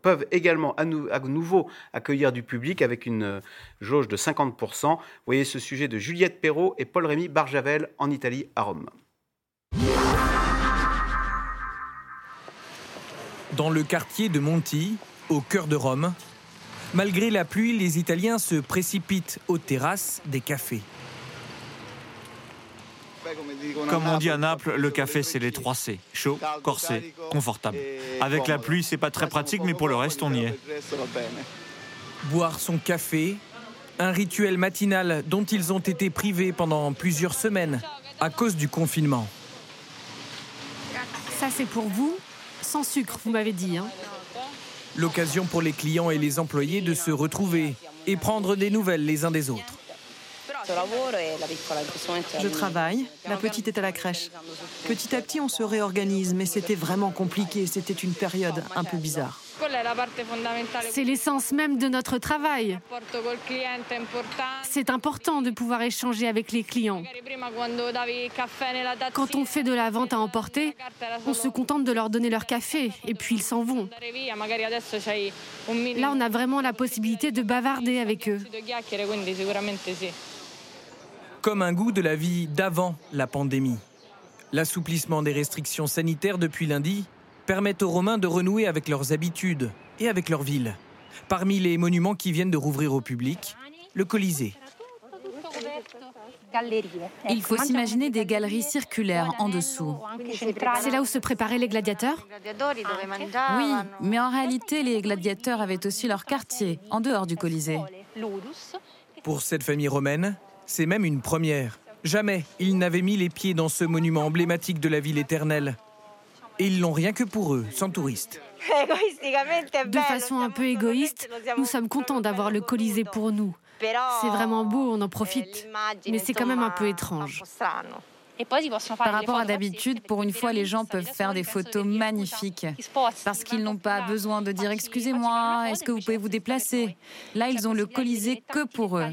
peuvent également à, nouveau accueillir du public avec une euh, jauge de 50%. Vous voyez ce sujet de Juliette Perrault et Paul-Rémy Barjavel en Italie, à Rome. Dans le quartier de Monti, au cœur de Rome, malgré la pluie, les Italiens se précipitent aux terrasses des cafés. Comme on dit à Naples, le café c'est les 3 C. Chaud, corsé, confortable. Avec la pluie, c'est pas très pratique, mais pour le reste, on y est. Boire son café, un rituel matinal dont ils ont été privés pendant plusieurs semaines à cause du confinement. Ça c'est pour vous, sans sucre, vous m'avez dit. Hein. L'occasion pour les clients et les employés de se retrouver et prendre des nouvelles les uns des autres. Je travaille, la petite est à la crèche. Petit à petit, on se réorganise, mais c'était vraiment compliqué, c'était une période un peu bizarre. C'est l'essence même de notre travail. C'est important de pouvoir échanger avec les clients. Quand on fait de la vente à emporter, on se contente de leur donner leur café et puis ils s'en vont. Là, on a vraiment la possibilité de bavarder avec eux. Comme un goût de la vie d'avant la pandémie. L'assouplissement des restrictions sanitaires depuis lundi permettent aux Romains de renouer avec leurs habitudes et avec leur ville. Parmi les monuments qui viennent de rouvrir au public, le Colisée. Il faut s'imaginer des galeries circulaires en dessous. C'est là où se préparaient les gladiateurs? Oui, mais en réalité, les gladiateurs avaient aussi leur quartier, en dehors du Colisée. Pour cette famille romaine, c'est même une première. Jamais ils n'avaient mis les pieds dans ce monument emblématique de la ville éternelle. Et ils l'ont rien que pour eux, sans touristes. De façon un peu égoïste, nous sommes contents d'avoir le Colisée pour nous. C'est vraiment beau, on en profite. Mais c'est quand même un peu étrange. Par rapport à d'habitude, pour une fois, les gens peuvent faire des photos magnifiques parce qu'ils n'ont pas besoin de dire excusez-moi, est-ce que vous pouvez vous déplacer? Là, ils ont le Colisée que pour eux.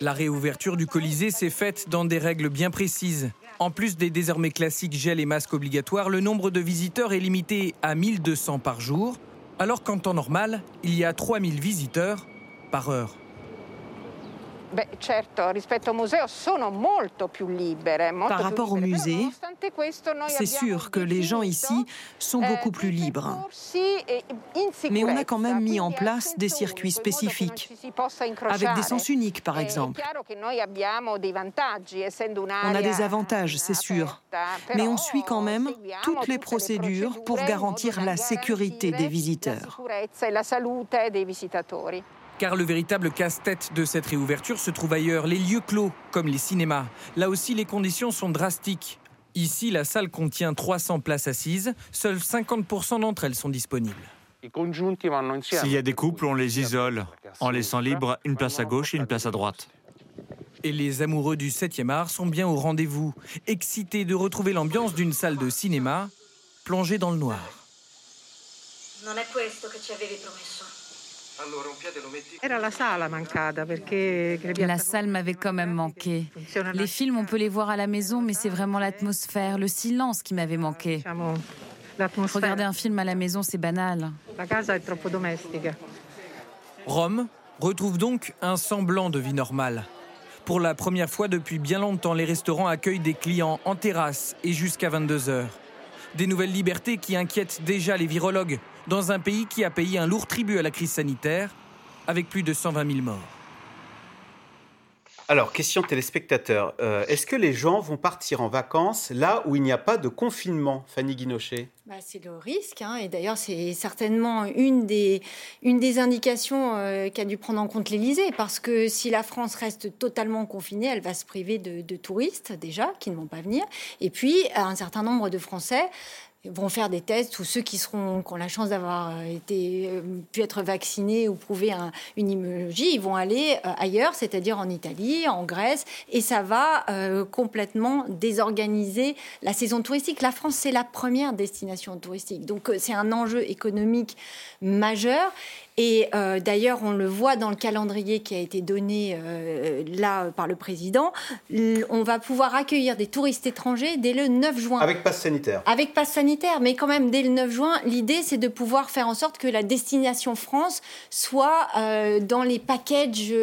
La réouverture du Colisée s'est faite dans des règles bien précises. En plus des désormais classiques gel et masques obligatoires, le nombre de visiteurs est limité à 1200 par jour, alors qu'en temps normal, il y a 3000 visiteurs par heure. Par rapport au musée, c'est sûr que les gens ici sont Eh, beaucoup plus libres. Mais on a quand même mis en place des circuits spécifiques, avec des sens uniques par exemple. On a des avantages, c'est sûr, mais on suit quand même toutes les procédures pour garantir la sécurité des visiteurs. Car le véritable casse-tête de cette réouverture se trouve ailleurs, les lieux clos, comme les cinémas. Là aussi, les conditions sont drastiques. Ici, la salle contient 300 places assises, seules 50% d'entre elles sont disponibles. S'il y a des couples, on les isole, en laissant libre une place à gauche et une place à droite. Et les amoureux du 7e art sont bien au rendez-vous, excités de retrouver l'ambiance d'une salle de cinéma plongée dans le noir. La salle m'avait quand même manqué. Les films, on peut les voir à la maison, mais c'est vraiment l'atmosphère, le silence qui m'avait manqué. Regarder un film à la maison, c'est banal. Rome retrouve donc un semblant de vie normale. Pour la première fois depuis bien longtemps, les restaurants accueillent des clients en terrasse et jusqu'à 22 heures. Des nouvelles libertés qui inquiètent déjà les virologues dans un pays qui a payé un lourd tribut à la crise sanitaire avec plus de 120 000 morts. Alors, question téléspectateur. Euh, Est-ce que les gens vont partir en vacances là où il n'y a pas de confinement, Fanny Guinochet? Bah, c'est le risque, hein, et d'ailleurs c'est certainement une des, une des indications euh, qu'a dû prendre en compte l'Élysée, parce que si la France reste totalement confinée, elle va se priver de, de touristes déjà, qui ne vont pas venir, et puis un certain nombre de Français vont faire des tests, tous ceux qui, seront, qui ont la chance d'avoir euh, été, euh, pu être vaccinés ou prouver un- une immunologie, ils vont aller euh, ailleurs, c'est-à-dire en Italie, en Grèce, et ça va complètement désorganiser la saison touristique. La France, c'est la première destination touristique, donc c'est un enjeu économique majeur. Et euh, d'ailleurs, on le voit dans le calendrier qui a été donné euh, là par le président. On va pouvoir accueillir des touristes étrangers dès le 9 juin. Avec passe sanitaire. Avec passe sanitaire, mais quand même dès le 9 juin, l'idée c'est de pouvoir faire en sorte que la destination France soit euh, dans les packages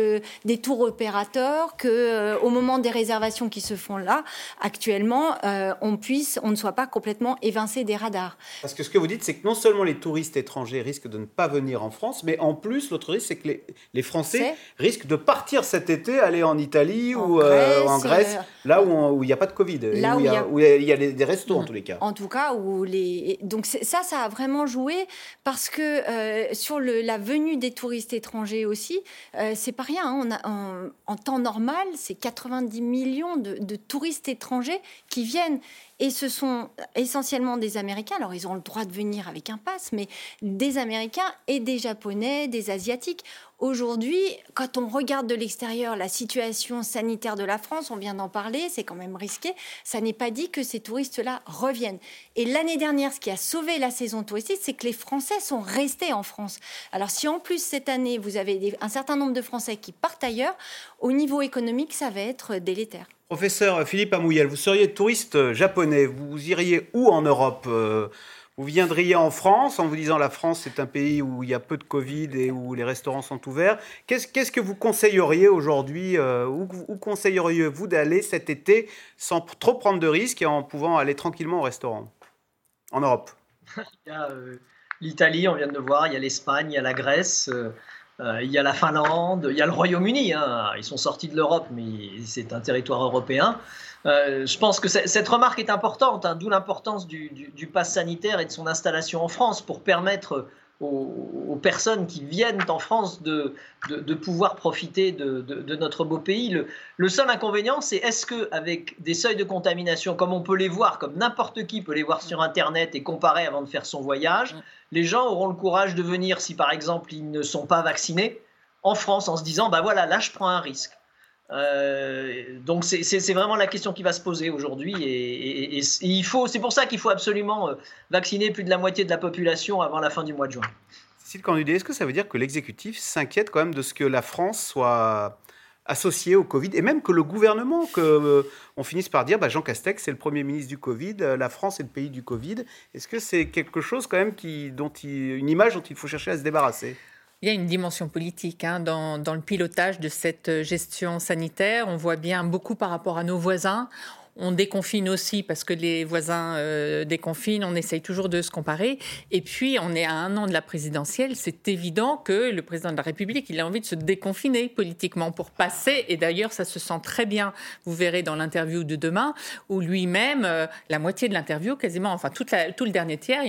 des tours opérateurs, que au moment des réservations qui se font là actuellement, on puisse, on ne soit pas complètement évincé des radars. Parce que ce que vous dites, c'est que non seulement les touristes étrangers risquent de ne pas venir en France, France, mais en plus, l'autre risque, c'est que les, Français risquent de partir cet été, aller en Italie ou en Grèce, là où il n'y a pas de Covid, là où il y a, où il y a des restos en tous les cas. En tout cas, où les... donc ça, ça a vraiment joué parce que sur le, la venue des touristes étrangers aussi, c'est pas rien. Hein. On a, en, temps normal, c'est 90 millions de, de touristes étrangers qui viennent. Et ce sont essentiellement des Américains. Alors, ils ont le droit de venir avec un pass, mais des Américains et des Japonais, des Asiatiques. Aujourd'hui, quand on regarde de l'extérieur la situation sanitaire de la France, on vient d'en parler, c'est quand même risqué. Ça n'est pas dit que ces touristes-là reviennent. Et l'année dernière, ce qui a sauvé la saison touristique, c'est que les Français sont restés en France. Alors, si en plus cette année, vous avez un certain nombre de Français qui partent ailleurs, au niveau économique, ça va être délétère. Professeur Philippe Amouyel, vous seriez touriste japonais, vous iriez où en Europe euh, Vous viendriez en France en vous disant la France c'est un pays où il y a peu de Covid et où les restaurants sont ouverts. Qu'est-ce que vous conseilleriez aujourd'hui euh, Où, conseilleriez-vous d'aller cet été sans trop prendre de risques et en pouvant aller tranquillement au restaurant? En Europe Il y a euh, l'Italie, on vient de le voir, il y a l'Espagne, il y a la Grèce. Il y a la Finlande, il y a le Royaume-Uni. Hein. Ils sont sortis de l'Europe, mais c'est un territoire européen. Euh, je pense que cette remarque est importante, hein, d'où l'importance du, du, du, pass sanitaire et de son installation en France pour permettre aux, personnes qui viennent en France de, de, pouvoir profiter de, notre beau pays. Le, le seul inconvénient, c'est est-ce qu'avec des seuils de contamination, comme on peut les voir, comme n'importe qui peut les voir sur Internet et comparer avant de faire son voyage, les gens auront le courage de venir si par exemple ils ne sont pas vaccinés en France en se disant, bah voilà, là je prends un risque. Euh, donc c'est vraiment la question qui va se poser aujourd'hui et, il faut c'est pour ça qu'il faut absolument euh, vacciner plus de la moitié de la population avant la fin du mois de juin. Cécile Cornudet, est-ce que ça veut dire que l'exécutif s'inquiète quand même de ce que la France soit associée au Covid et même que le gouvernement, que euh, on finisse par dire bah, Jean Castex c'est le premier ministre du Covid, la France est le pays du Covid. Est-ce que c'est quelque chose quand même qui, dont une image dont il faut chercher à se débarrasser? Il y a une dimension politique hein, dans, dans, le pilotage de cette gestion sanitaire. On voit bien beaucoup par rapport à nos voisins. On déconfine aussi parce que les voisins euh, déconfinent. On essaye toujours de se comparer. Et puis, on est à un an de la présidentielle. C'est évident que le président de la République, il a envie de se déconfiner politiquement pour passer. Et d'ailleurs, ça se sent très bien. Vous verrez dans l'interview de demain où lui-même, euh, la moitié de l'interview, quasiment, enfin tout le dernier tiers,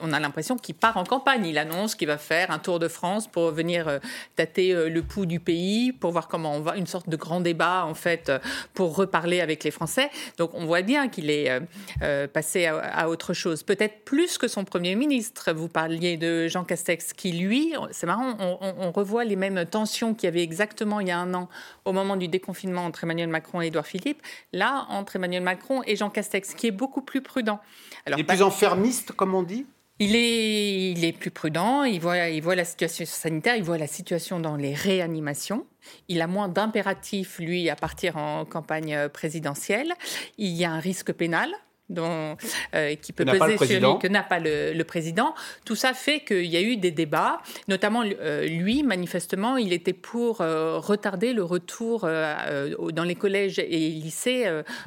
on a l'impression qu'il part en campagne. Il annonce qu'il va faire un tour de France pour venir euh, tâter le pouls du pays, pour voir comment on va, une sorte de grand débat en fait, pour reparler avec les Français. Donc on voit bien qu'il est euh, euh, passé à, autre chose. Peut-être plus que son Premier ministre. Vous parliez de Jean Castex qui, lui, c'est marrant, on, revoit les mêmes tensions qu'il y avait exactement il y a un an au moment du déconfinement entre Emmanuel Macron et Édouard Philippe. Là, entre Emmanuel Macron et Jean Castex, qui est beaucoup plus prudent. Alors, il est plus enfermiste, comme on dit? Il est, il est plus prudent, il voit, il voit la situation sanitaire, il voit la situation dans les réanimations. Il a moins d'impératifs, lui, à partir en campagne présidentielle. Il y a un risque pénal dont, euh, qui peut peser sur lui, que n'a pas le, président. Tout ça fait qu'il y a eu des débats, notamment euh, lui, manifestement, il était pour euh, retarder le retour dans les collèges et lycées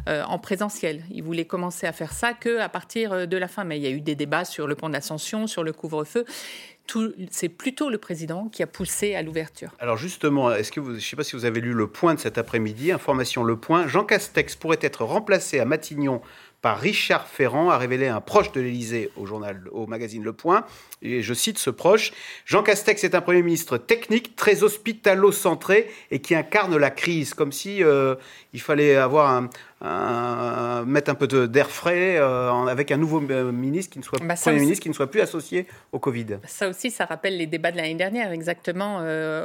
en présentiel. Il voulait commencer à faire ça que à partir de la fin. Mais il y a eu des débats sur le pont d'ascension, sur le couvre-feu c'est plutôt le président qui a poussé à l'ouverture. Alors justement, est-ce que je ne sais pas si vous avez lu le point de cet après-midi, information Le Point, Jean Castex pourrait être remplacé à Matignon par Richard Ferrand, a révélé un proche de l'Élysée au journal, au magazine Le Point. Et je cite ce proche Jean Castex est un premier ministre technique, très hospitalo-centré et qui incarne la crise, comme si euh, il fallait avoir un, mettre un peu d'air frais euh, avec un nouveau euh, ministre qui ne soit bah, premier ministre qui ne soit plus associé au Covid. Ça aussi, ça rappelle les débats de l'année dernière, exactement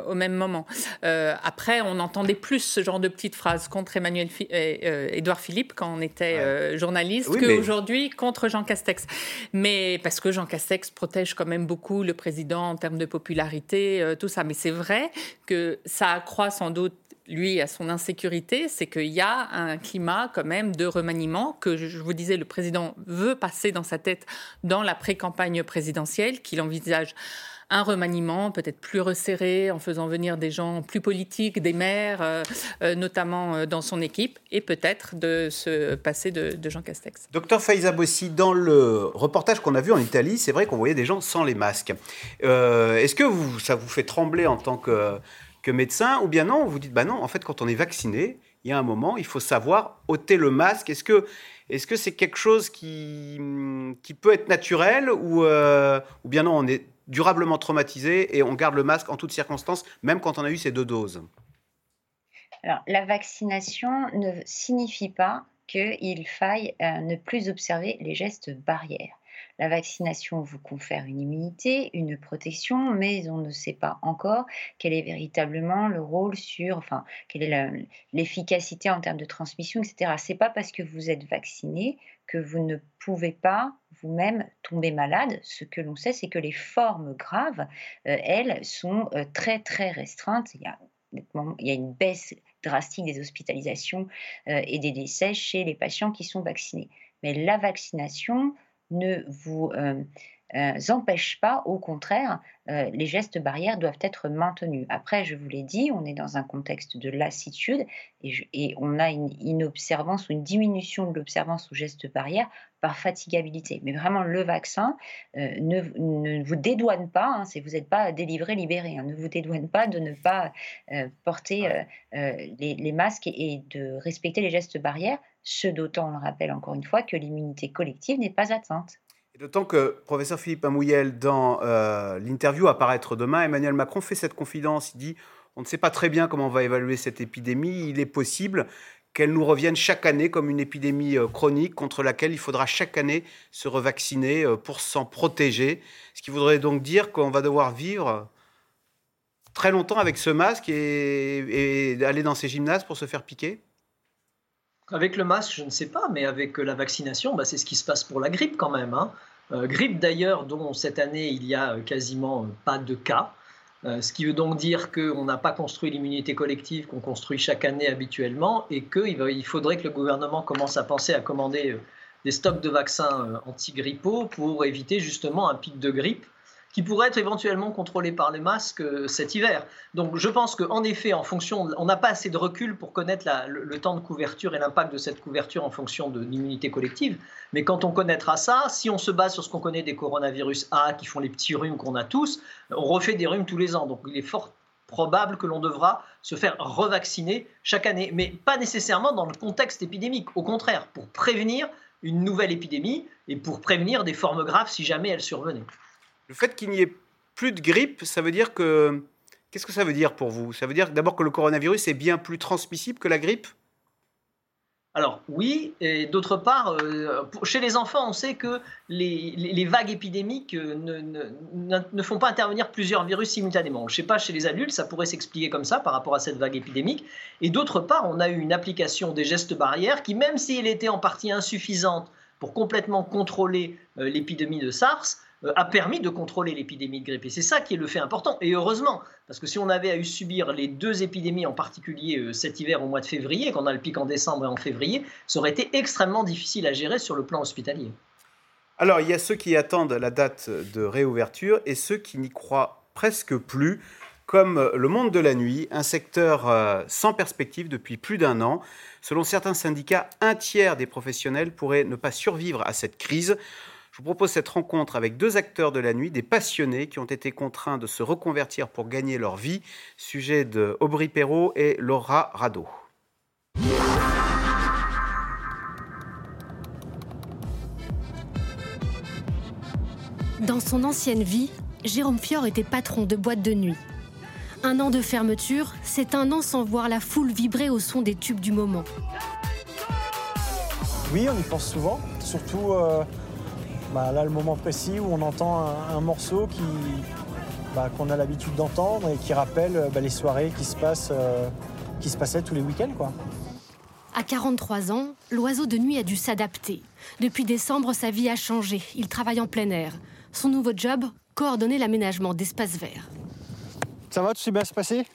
au même moment. après, on entendait plus ce genre de petites phrases contre Emmanuel Édouard Philippe quand on était journaliste qu'aujourd'hui contre Jean Castex. Mais parce que Jean Castex protège quand même beaucoup le président en termes de popularité, euh, tout ça. Mais c'est vrai que ça accroît sans doute lui, à son insécurité, c'est qu'il y a un climat quand même de remaniement que, je vous disais, le président veut passer dans sa tête dans la pré-campagne présidentielle, qu'il envisage un remaniement peut-être plus resserré en faisant venir des gens plus politiques, des maires, euh, euh, notamment dans son équipe, et peut-être de se passer de, Jean Castex. Docteur Faiza Bossi, dans le reportage qu'on a vu en Italie, c'est vrai qu'on voyait des gens sans les masques. Est-ce que vous, ça vous fait trembler en tant que, que médecin, ou bien non, vous dites, bah non, en fait, quand on est vacciné, il y a un moment, il faut savoir ôter le masque. Est-ce que est-ce que c'est quelque chose qui, qui peut être naturel ou, euh, ou bien non, on est durablement traumatisé et on garde le masque en toutes circonstances, même quand on a eu ces deux doses? Alors, la vaccination ne signifie pas qu'il faille euh, ne plus observer les gestes barrières. La vaccination vous confère une immunité, une protection, mais on ne sait pas encore quel est véritablement le rôle sur, enfin, quelle est l'efficacité en termes de transmission, etc. C'est pas parce que vous êtes vacciné que vous ne pouvez pas vous-même tomber malade. Ce que l'on sait, c'est que les formes graves, euh, elles, sont euh, très très restreintes. Il y a une baisse drastique des hospitalisations euh, et des décès chez les patients qui sont vaccinés. Mais la vaccination ne vous euh, euh, empêche pas, au contraire, euh, les gestes barrières doivent être maintenus. Après, je vous l'ai dit, on est dans un contexte de lassitude et, on a une inobservance ou une diminution de l'observance aux gestes barrières par fatigabilité. Mais vraiment, le vaccin ne, vous dédouane pas, hein, vous n'êtes pas délivré, libéré, hein, ne vous dédouane pas de ne pas porter les, masques et de respecter les gestes barrières ce d'autant, on le rappelle encore une fois, que l'immunité collective n'est pas atteinte. Et d'autant que, professeur Philippe Amouyel, dans euh, l'interview à paraître demain, Emmanuel Macron fait cette confidence. Il dit On ne sait pas très bien comment on va évaluer cette épidémie. Il est possible qu'elle nous revienne chaque année comme une épidémie euh, chronique contre laquelle il faudra chaque année se revacciner euh, pour s'en protéger. Ce qui voudrait donc dire qu'on va devoir vivre très longtemps avec ce masque et, et aller dans ces gymnases pour se faire piquer avec le masque, je ne sais pas, mais avec euh, la vaccination, bah, c'est ce qui se passe pour la grippe quand même. Hein. Euh, grippe d'ailleurs dont cette année il y a euh, quasiment pas de cas. ce qui veut donc dire qu'on n'a pas construit l'immunité collective qu'on construit chaque année habituellement et qu'il il faudrait que le gouvernement commence à penser à commander des stocks de vaccins anti-grippaux pour éviter justement un pic de grippe qui pourrait être éventuellement contrôlé par les masques euh, cet hiver. Donc je pense qu'en effet, en fonction, on n'a pas assez de recul pour connaître le, temps de couverture et l'impact de cette couverture en fonction de l'immunité collective. Mais quand on connaîtra ça, si on se base sur ce qu'on connaît des coronavirus A qui font les petits rhumes qu'on a tous, on refait des rhumes tous les ans. Donc il est fort probable que l'on devra se faire revacciner chaque année, mais pas nécessairement dans le contexte épidémique. Au contraire, pour prévenir une nouvelle épidémie et pour prévenir des formes graves si jamais elles survenaient. Le fait qu'il n'y ait plus de grippe, ça veut dire que... Qu'est-ce que ça veut dire pour vous? Ça veut dire d'abord que le coronavirus est bien plus transmissible que la grippe? Alors oui, et d'autre part, euh, chez les enfants, on sait que les, vagues épidémiques euh, ne, font pas intervenir plusieurs virus simultanément. Je ne sais pas, chez les adultes, ça pourrait s'expliquer comme ça par rapport à cette vague épidémique. Et d'autre part, on a eu une application des gestes barrières qui, même si elle était en partie insuffisante pour complètement contrôler euh, l'épidémie de SARS, a permis de contrôler l'épidémie de grippe. Et c'est ça qui est le fait important. Et heureusement, parce que si on avait à subir les deux épidémies, en particulier euh, cet hiver au mois de février, qu'on a le pic en décembre et en février, ça aurait été extrêmement difficile à gérer sur le plan hospitalier. Alors, il y a ceux qui attendent la date de réouverture et ceux qui n'y croient presque plus, comme le monde de la nuit, un secteur euh, sans perspective depuis plus d'un an. Selon certains syndicats, un tiers des professionnels pourraient ne pas survivre à cette crise. Je vous propose cette rencontre avec deux acteurs de la nuit, des passionnés qui ont été contraints de se reconvertir pour gagner leur vie. Sujet de Aubry Perrault et Laura Rado. Dans son ancienne vie, Jérôme Fior était patron de boîte de nuit. Un an de fermeture, c'est un an sans voir la foule vibrer au son des tubes du moment. Oui, on y pense souvent, surtout euh, bah, là, le moment précis où on entend un, morceau qui, bah, qu'on a l'habitude d'entendre et qui rappelle bah, les soirées qui se, passent, euh, qui se passaient tous les week-ends. Quoi. À 43 ans, l'oiseau de nuit a dû s'adapter. Depuis décembre, sa vie a changé. Il travaille en plein air. Son nouveau job, coordonner l'aménagement d'espaces verts. Ça va, tout s'est bien se passer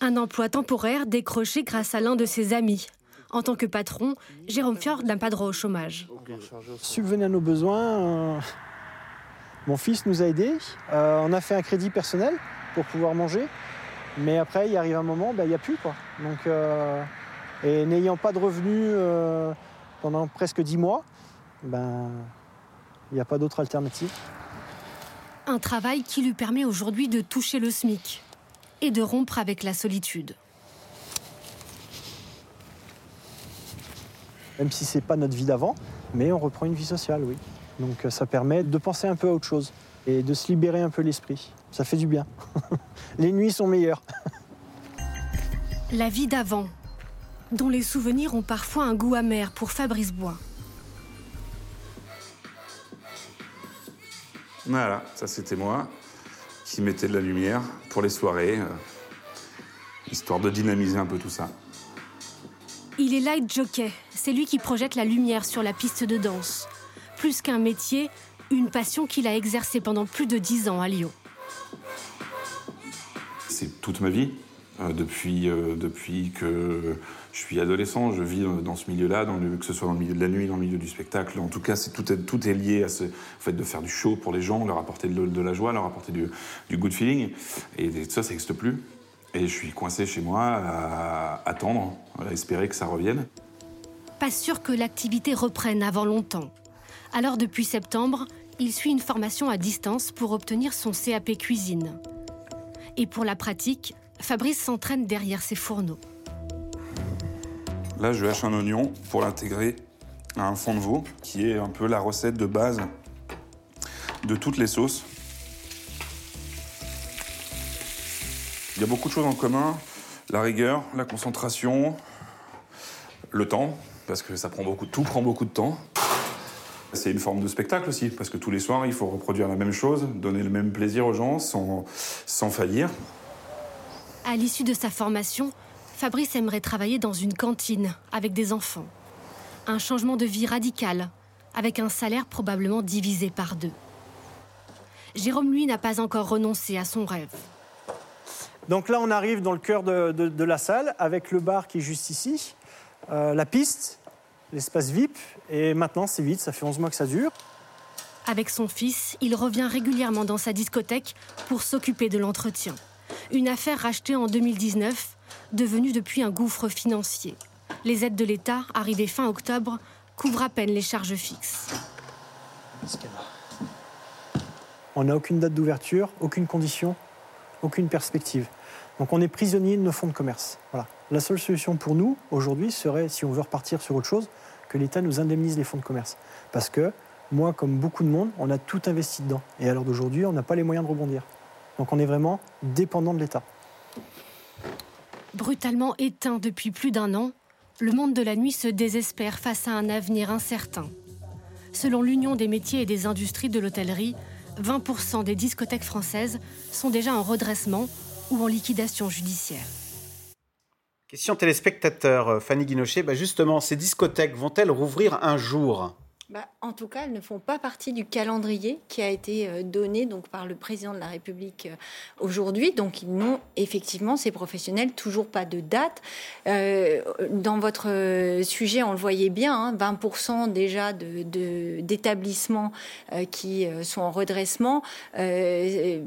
Un emploi temporaire décroché grâce à l'un de ses amis, en tant que patron, Jérôme Fjord n'a pas droit au chômage. Subvenir à nos besoins, euh, Mon fils nous a aidés. Euh, on a fait un crédit personnel pour pouvoir manger. Mais après, il arrive un moment, ben, il n'y a plus. Quoi. Donc, euh, et n'ayant pas de revenus euh, pendant presque dix mois, ben, il n'y a pas d'autre alternative. Un travail qui lui permet aujourd'hui de toucher le SMIC et de rompre avec la solitude. Même si ce n'est pas notre vie d'avant, mais on reprend une vie sociale, oui. Donc ça permet de penser un peu à autre chose et de se libérer un peu l'esprit. Ça fait du bien. les nuits sont meilleures. La vie d'avant, dont les souvenirs ont parfois un goût amer pour Fabrice Bois. Voilà, ça c'était moi qui mettais de la lumière pour les soirées, euh, histoire de dynamiser un peu tout ça. Il est light jockey, c'est lui qui projette la lumière sur la piste de danse. Plus qu'un métier, une passion qu'il a exercée pendant plus de dix ans à Lyon. C'est toute ma vie. Euh, depuis, euh, depuis que je suis adolescent, je vis dans ce milieu-là, que ce soit dans le milieu de la nuit, dans le milieu du spectacle. En tout cas, c'est tout, est, tout est lié à ce fait de faire du show pour les gens, leur apporter de, la joie, leur apporter du, du good feeling. Et, ça, ça n'existe plus. Et je suis coincé chez moi à attendre, à espérer que ça revienne. Pas sûr que l'activité reprenne avant longtemps. Alors depuis septembre, il suit une formation à distance pour obtenir son CAP cuisine. Et pour la pratique, Fabrice s'entraîne derrière ses fourneaux. Là, je hache un oignon pour l'intégrer à un fond de veau, qui est un peu la recette de base de toutes les sauces. Il y a beaucoup de choses en commun. La rigueur, la concentration, le temps, parce que ça prend beaucoup, tout prend beaucoup de temps. C'est une forme de spectacle aussi, parce que tous les soirs, il faut reproduire la même chose, donner le même plaisir aux gens sans, faillir. À l'issue de sa formation, Fabrice aimerait travailler dans une cantine avec des enfants. Un changement de vie radical, avec un salaire probablement divisé par deux. Jérôme, lui, n'a pas encore renoncé à son rêve. Donc là, on arrive dans le cœur de, la salle, avec le bar qui est juste ici, euh, la piste, l'espace VIP, et maintenant c'est vide, ça fait 11 mois que ça dure. Avec son fils, il revient régulièrement dans sa discothèque pour s'occuper de l'entretien. Une affaire rachetée en 2019, devenue depuis un gouffre financier. Les aides de l'État, arrivées fin octobre, couvrent à peine les charges fixes. On n'a aucune date d'ouverture, aucune condition, aucune perspective. Donc on est prisonnier de nos fonds de commerce. Voilà. La seule solution pour nous, aujourd'hui, serait, si on veut repartir sur autre chose, que l'État nous indemnise les fonds de commerce. Parce que moi, comme beaucoup de monde, on a tout investi dedans. Et à l'heure d'aujourd'hui, on n'a pas les moyens de rebondir. Donc on est vraiment dépendant de l'État. Brutalement éteint depuis plus d'un an, le monde de la nuit se désespère face à un avenir incertain. Selon l'Union des métiers et des industries de l'hôtellerie, 20% des discothèques françaises sont déjà en redressement ou en liquidation judiciaire. Question téléspectateur, euh, Fanny Guinochet. Bah justement, ces discothèques vont-elles rouvrir un jour? Bah, en tout cas, elles ne font pas partie du calendrier qui a été euh, donné donc, par le président de la République euh, aujourd'hui. Donc, ils n'ont effectivement, ces professionnels, toujours pas de date. Euh, dans votre sujet, on le voyait bien, 20% hein, déjà d'établissements de, qui sont en redressement. il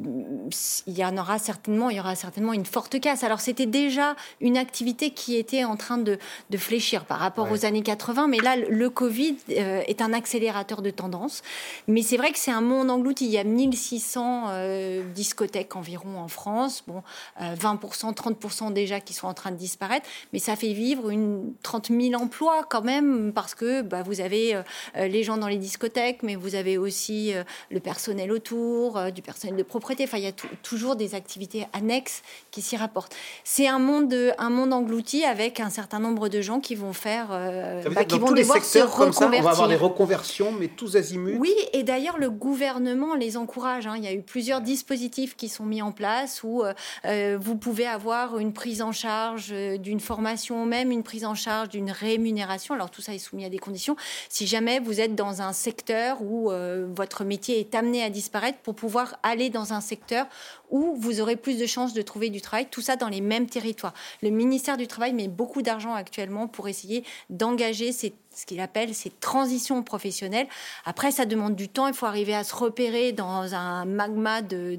y en aura certainement, il y aura certainement une forte casse. Alors, c'était déjà une activité qui était en train de, de fléchir par rapport aux années 80, mais là, le Covid est un accélérateur de tendance. Mais c'est vrai que c'est un monde englouti. Il y a 1600 euh, discothèques environ en France. Bon, 20%, euh, 30% déjà qui sont en train de disparaître. Mais ça fait vivre une 30 000 emplois quand même parce que bah, vous avez euh, les gens dans les discothèques, mais vous avez aussi le personnel autour, du personnel de propriété. Enfin, il y a toujours des activités annexes qui s'y rapportent. C'est un monde, un monde englouti avec un certain nombre de gens qui vont faire, bah, qui vont devoir se reconvertir. on va avoir des reconversion, mais tous azimuts. Oui, et d'ailleurs, le gouvernement les encourage. Hein. Il y a eu plusieurs dispositifs qui sont mis en place où euh, euh, vous pouvez avoir une prise en charge euh, d'une formation, même une prise en charge d'une rémunération. Alors, tout ça est soumis à des conditions. Si jamais vous êtes dans un secteur où votre métier est amené à disparaître, pour pouvoir aller dans un secteur où vous aurez plus de chances de trouver du travail, tout ça dans les mêmes territoires. Le ministère du Travail met beaucoup d'argent actuellement pour essayer d'engager ces, ce qu'il appelle ces transitions professionnelles. Après, ça demande du temps. Il faut arriver à se repérer dans un magma de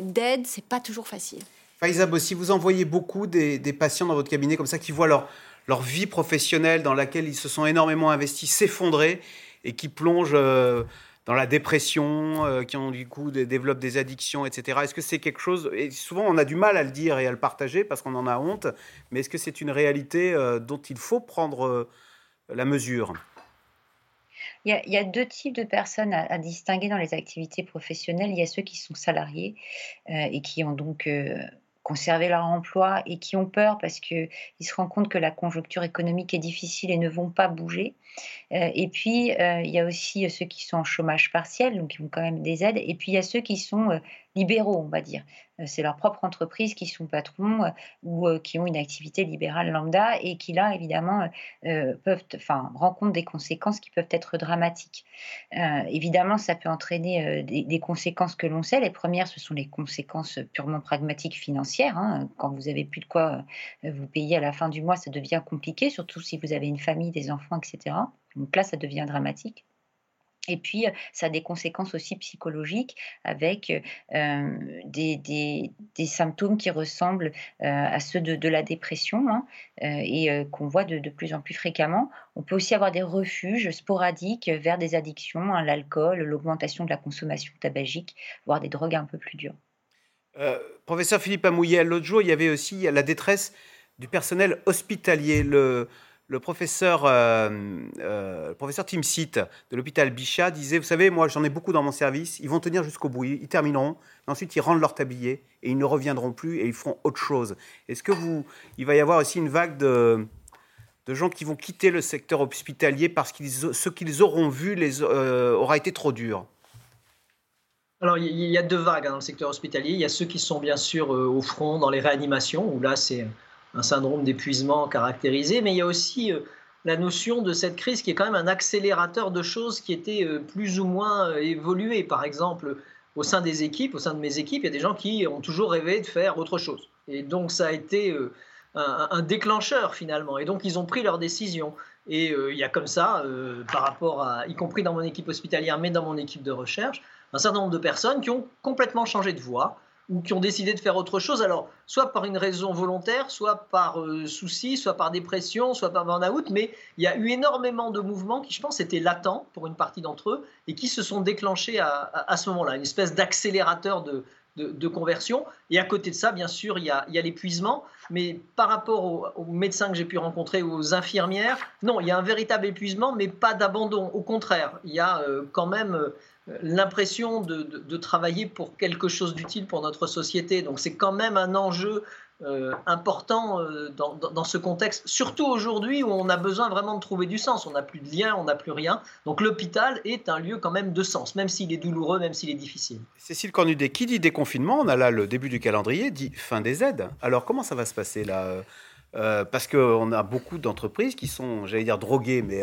d'aide. c'est pas toujours facile. Faiza Bossi, vous envoyez beaucoup des, patients dans votre cabinet comme ça qui voient leur, leur vie professionnelle dans laquelle ils se sont énormément investis s'effondrer et qui plongent euh, dans la dépression, euh, qui ont du coup développent des addictions, etc. Est-ce que c'est quelque chose et souvent on a du mal à le dire et à le partager parce qu'on en a honte, mais est-ce que c'est une réalité euh, dont il faut prendre la mesure il y, a, deux types de personnes à, distinguer dans les activités professionnelles. Il y a ceux qui sont salariés et qui ont donc conservé leur emploi et qui ont peur parce qu'ils se rendent compte que la conjoncture économique est difficile et ne vont pas bouger. Euh, et puis, euh, il y a aussi ceux qui sont en chômage partiel, donc qui ont quand même des aides. Et puis, il y a ceux qui sont euh, libéraux, on va dire. c'est leur propre entreprise qui sont patrons ou qui ont une activité libérale lambda et qui, là, évidemment, peuvent, enfin, rencontrent des conséquences qui peuvent être dramatiques. évidemment, ça peut entraîner des, conséquences que l'on sait. Les premières, ce sont les conséquences purement pragmatiques financières. Hein. Quand vous avez plus de quoi vous payer à la fin du mois, ça devient compliqué, surtout si vous avez une famille, des enfants, etc. Donc là, ça devient dramatique. Et puis, euh, ça a des conséquences aussi psychologiques avec euh, des, symptômes qui ressemblent euh, à ceux de, la dépression hein, et qu'on voit de, plus en plus fréquemment. On peut aussi avoir des refuges sporadiques vers des addictions, hein, l'alcool, l'augmentation de la consommation tabagique, voire des drogues un peu plus dures. professeur Philippe Amouillet, l'autre jour, il y avait aussi la détresse du personnel hospitalier. Le professeur, euh, euh, professeur Tim Seat de l'hôpital Bichat disait, vous savez, moi j'en ai beaucoup dans mon service, ils vont tenir jusqu'au bout, ils termineront, ensuite ils rendent leur tablier et ils ne reviendront plus et ils feront autre chose. Est-ce que vous, il va y avoir aussi une vague de, gens qui vont quitter le secteur hospitalier parce que ce qu'ils auront vu euh, aura été trop dur? Alors, il y a deux vagues hein, dans le secteur hospitalier. Il y a ceux qui sont bien sûr au front dans les réanimations, où là, c'est un syndrome d'épuisement caractérisé, mais il y a aussi euh, la notion de cette crise qui est quand même un accélérateur de choses qui étaient euh, plus ou moins euh, évoluées. Par exemple, au sein des équipes, au sein de mes équipes, il y a des gens qui ont toujours rêvé de faire autre chose. Et donc ça a été un, déclencheur finalement. Et donc ils ont pris leurs décisions. Et il y a comme ça, par rapport à, y compris dans mon équipe hospitalière, mais dans mon équipe de recherche, un certain nombre de personnes qui ont complètement changé de voie ou qui ont décidé de faire autre chose, alors soit par une raison volontaire, soit par euh, souci, soit par dépression, soit par burn-out, mais il y a eu énormément de mouvements qui, je pense, étaient latents pour une partie d'entre eux et qui se sont déclenchés à, à, ce moment-là, une espèce d'accélérateur de, de, conversion. Et à côté de ça, bien sûr, il y a, l'épuisement, mais par rapport aux, médecins que j'ai pu rencontrer, aux infirmières, non, il y a un véritable épuisement, mais pas d'abandon. Au contraire, il y a euh, quand même euh, l'impression de, travailler pour quelque chose d'utile pour notre société. Donc c'est quand même un enjeu euh, important euh, dans, ce contexte, surtout aujourd'hui où on a besoin vraiment de trouver du sens. On n'a plus de lien, on n'a plus rien. Donc l'hôpital est un lieu quand même de sens, même s'il est douloureux, même s'il est difficile. Cécile Cornudet, qui dit déconfinement On a là le début du calendrier, dit fin des aides. Alors comment ça va se passer là? Euh, Parce qu'on a beaucoup d'entreprises qui sont, j'allais dire, droguées, mais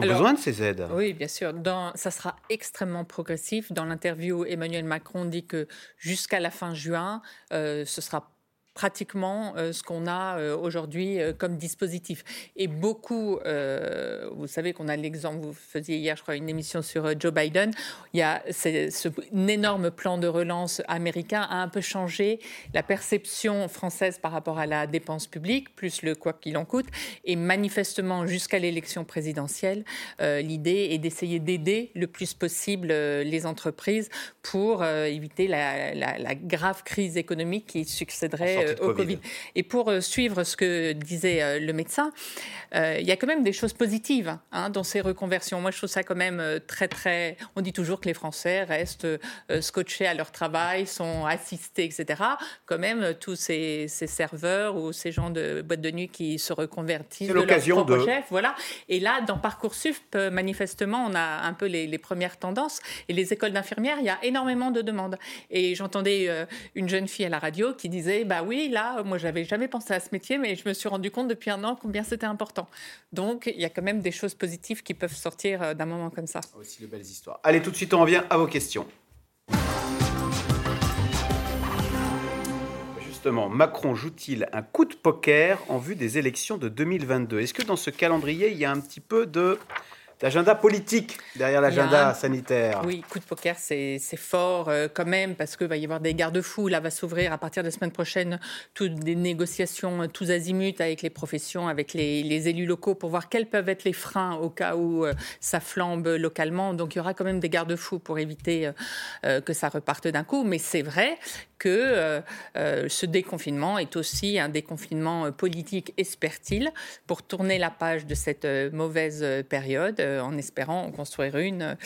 qui ont besoin de ces aides. Oui, bien sûr. Dans, ça sera extrêmement progressif. Dans l'interview, Emmanuel Macron dit que jusqu'à la fin juin, euh, ce sera pratiquement euh, ce qu'on a euh, aujourd'hui euh, comme dispositif. Et beaucoup, vous savez qu'on a l'exemple, vous faisiez hier, je crois, une émission sur Joe Biden, il y a ce énorme plan de relance américain a un peu changé la perception française par rapport à la dépense publique, plus le quoi qu'il en coûte. Et manifestement, jusqu'à l'élection présidentielle, l'idée est d'essayer d'aider le plus possible les entreprises pour éviter la, grave crise économique qui succéderait euh, au COVID. Et pour euh, suivre ce que disait euh, le médecin, il y a quand même des choses positives hein, dans ces reconversions. Moi, je trouve ça quand même très, très. On dit toujours que les Français restent scotchés à leur travail, sont assistés, etc. Quand même, tous ces, serveurs ou ces gens de boîte de nuit qui se reconvertissent de l'occasion de chef, voilà. Et là, dans parcoursup, manifestement, on a un peu les, les premières tendances. Et les écoles d'infirmières, il y a énormément de demandes. Et j'entendais une jeune fille à la radio qui disait, bah oui oui, là, moi, j'avais jamais pensé à ce métier, mais je me suis rendu compte depuis un an combien c'était important. Donc, il y a quand même des choses positives qui peuvent sortir euh, d'un moment comme ça. Aussi de belles histoires. Allez, tout de suite, on revient à vos questions. justement, Macron joue-t-il un coup de poker en vue des élections de 2022 Est-ce que dans ce calendrier, il y a un petit peu de l'agenda politique derrière l'agenda sanitaire. Oui, coup de poker, c'est fort euh, quand même parce qu'il va y avoir des garde-fous. Là, va s'ouvrir à partir de la semaine prochaine toutes des négociations euh, tous azimuts avec les professions, avec les, élus locaux pour voir quels peuvent être les freins au cas où euh, ça flambe localement. Donc il y aura quand même des garde-fous pour éviter que ça reparte d'un coup. Mais c'est vrai que ce déconfinement est aussi un déconfinement politique, espère-t-il, pour tourner la page de cette mauvaise période, en espérant en construire une,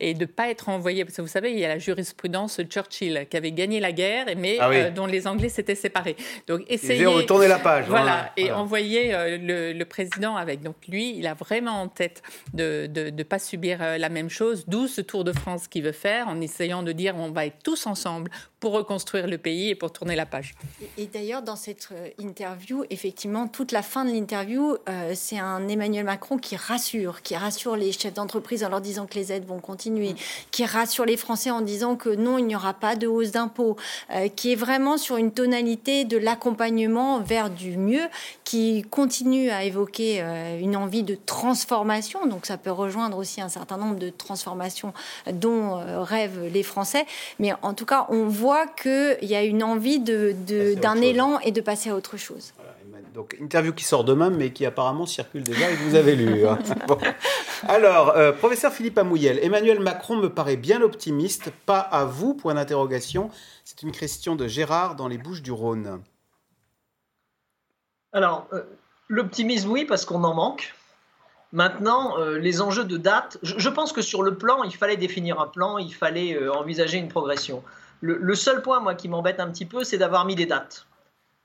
et de ne pas être envoyé, parce que vous savez, il y a la jurisprudence Churchill, qui avait gagné la guerre, mais ah dont les Anglais s'étaient séparés. Donc essayer... de tourner la page. Voilà, et envoyer le, président avec. Donc lui, il a vraiment en tête de ne pas subir la même chose, d'où ce Tour de France qu'il veut faire, en essayant de dire on va être tous ensemble pour reconstruire le pays et pour tourner la page. Et, d'ailleurs, dans cette euh, interview, effectivement, toute la fin de l'interview, euh, c'est un Emmanuel Macron qui rassure, qui rassure les chefs d'entreprise en leur disant que les aides vont continuer, qui rassure les Français en disant que non, il n'y aura pas de hausse d'impôts, euh, qui est vraiment sur une tonalité de l'accompagnement vers du mieux, qui continue à évoquer une envie de transformation. Donc ça peut rejoindre aussi un certain nombre de transformations dont rêvent les Français. Mais en tout cas, on voit qu'il y a une envie d'un élan et de passer à autre chose. Donc, interview qui sort demain, mais qui apparemment circule déjà et que vous avez lu. Hein. Alors, euh, professeur Philippe Amouyel, Emmanuel Macron me paraît bien optimiste. Pas à vous, point d'interrogation. C'est une question de Gérard dans les Bouches du Rhône. Alors, euh, l'optimisme, oui, parce qu'on en manque. Maintenant, euh, les enjeux de date, je, pense que sur le plan, il fallait définir un plan, il fallait envisager une progression. Le, seul point, moi, qui m'embête un petit peu, c'est d'avoir mis des dates.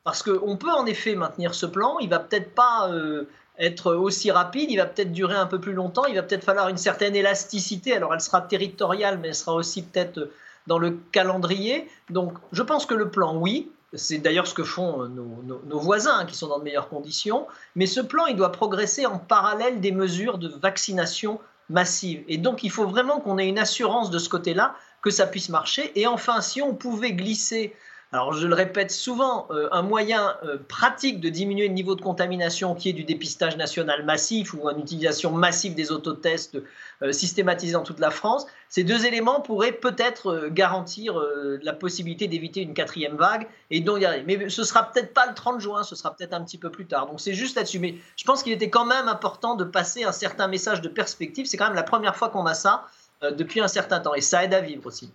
Parce qu'on peut en effet maintenir ce plan, il va peut-être pas euh, être aussi rapide, il va peut-être durer un peu plus longtemps, il va peut-être falloir une certaine élasticité, alors elle sera territoriale, mais elle sera aussi peut-être dans le calendrier. Donc je pense que le plan, oui, c'est d'ailleurs ce que font nos, voisins hein, qui sont dans de meilleures conditions, mais ce plan, il doit progresser en parallèle des mesures de vaccination massive. Et donc il faut vraiment qu'on ait une assurance de ce côté-là que ça puisse marcher. Et enfin, si on pouvait glisser, alors je le répète souvent, euh, un moyen euh, pratique de diminuer le niveau de contamination qui est du dépistage national massif ou une utilisation massive des autotests euh, systématisés dans toute la France, ces deux éléments pourraient peut-être garantir la possibilité d'éviter une quatrième vague et donc. Mais ce sera peut-être pas le 30 juin, ce sera peut-être un petit peu plus tard. Donc c'est juste là-dessus. Mais je pense qu'il était quand même important de passer un certain message de perspective. C'est quand même la première fois qu'on a ça. Euh, depuis un certain temps. Et ça aide à vivre aussi.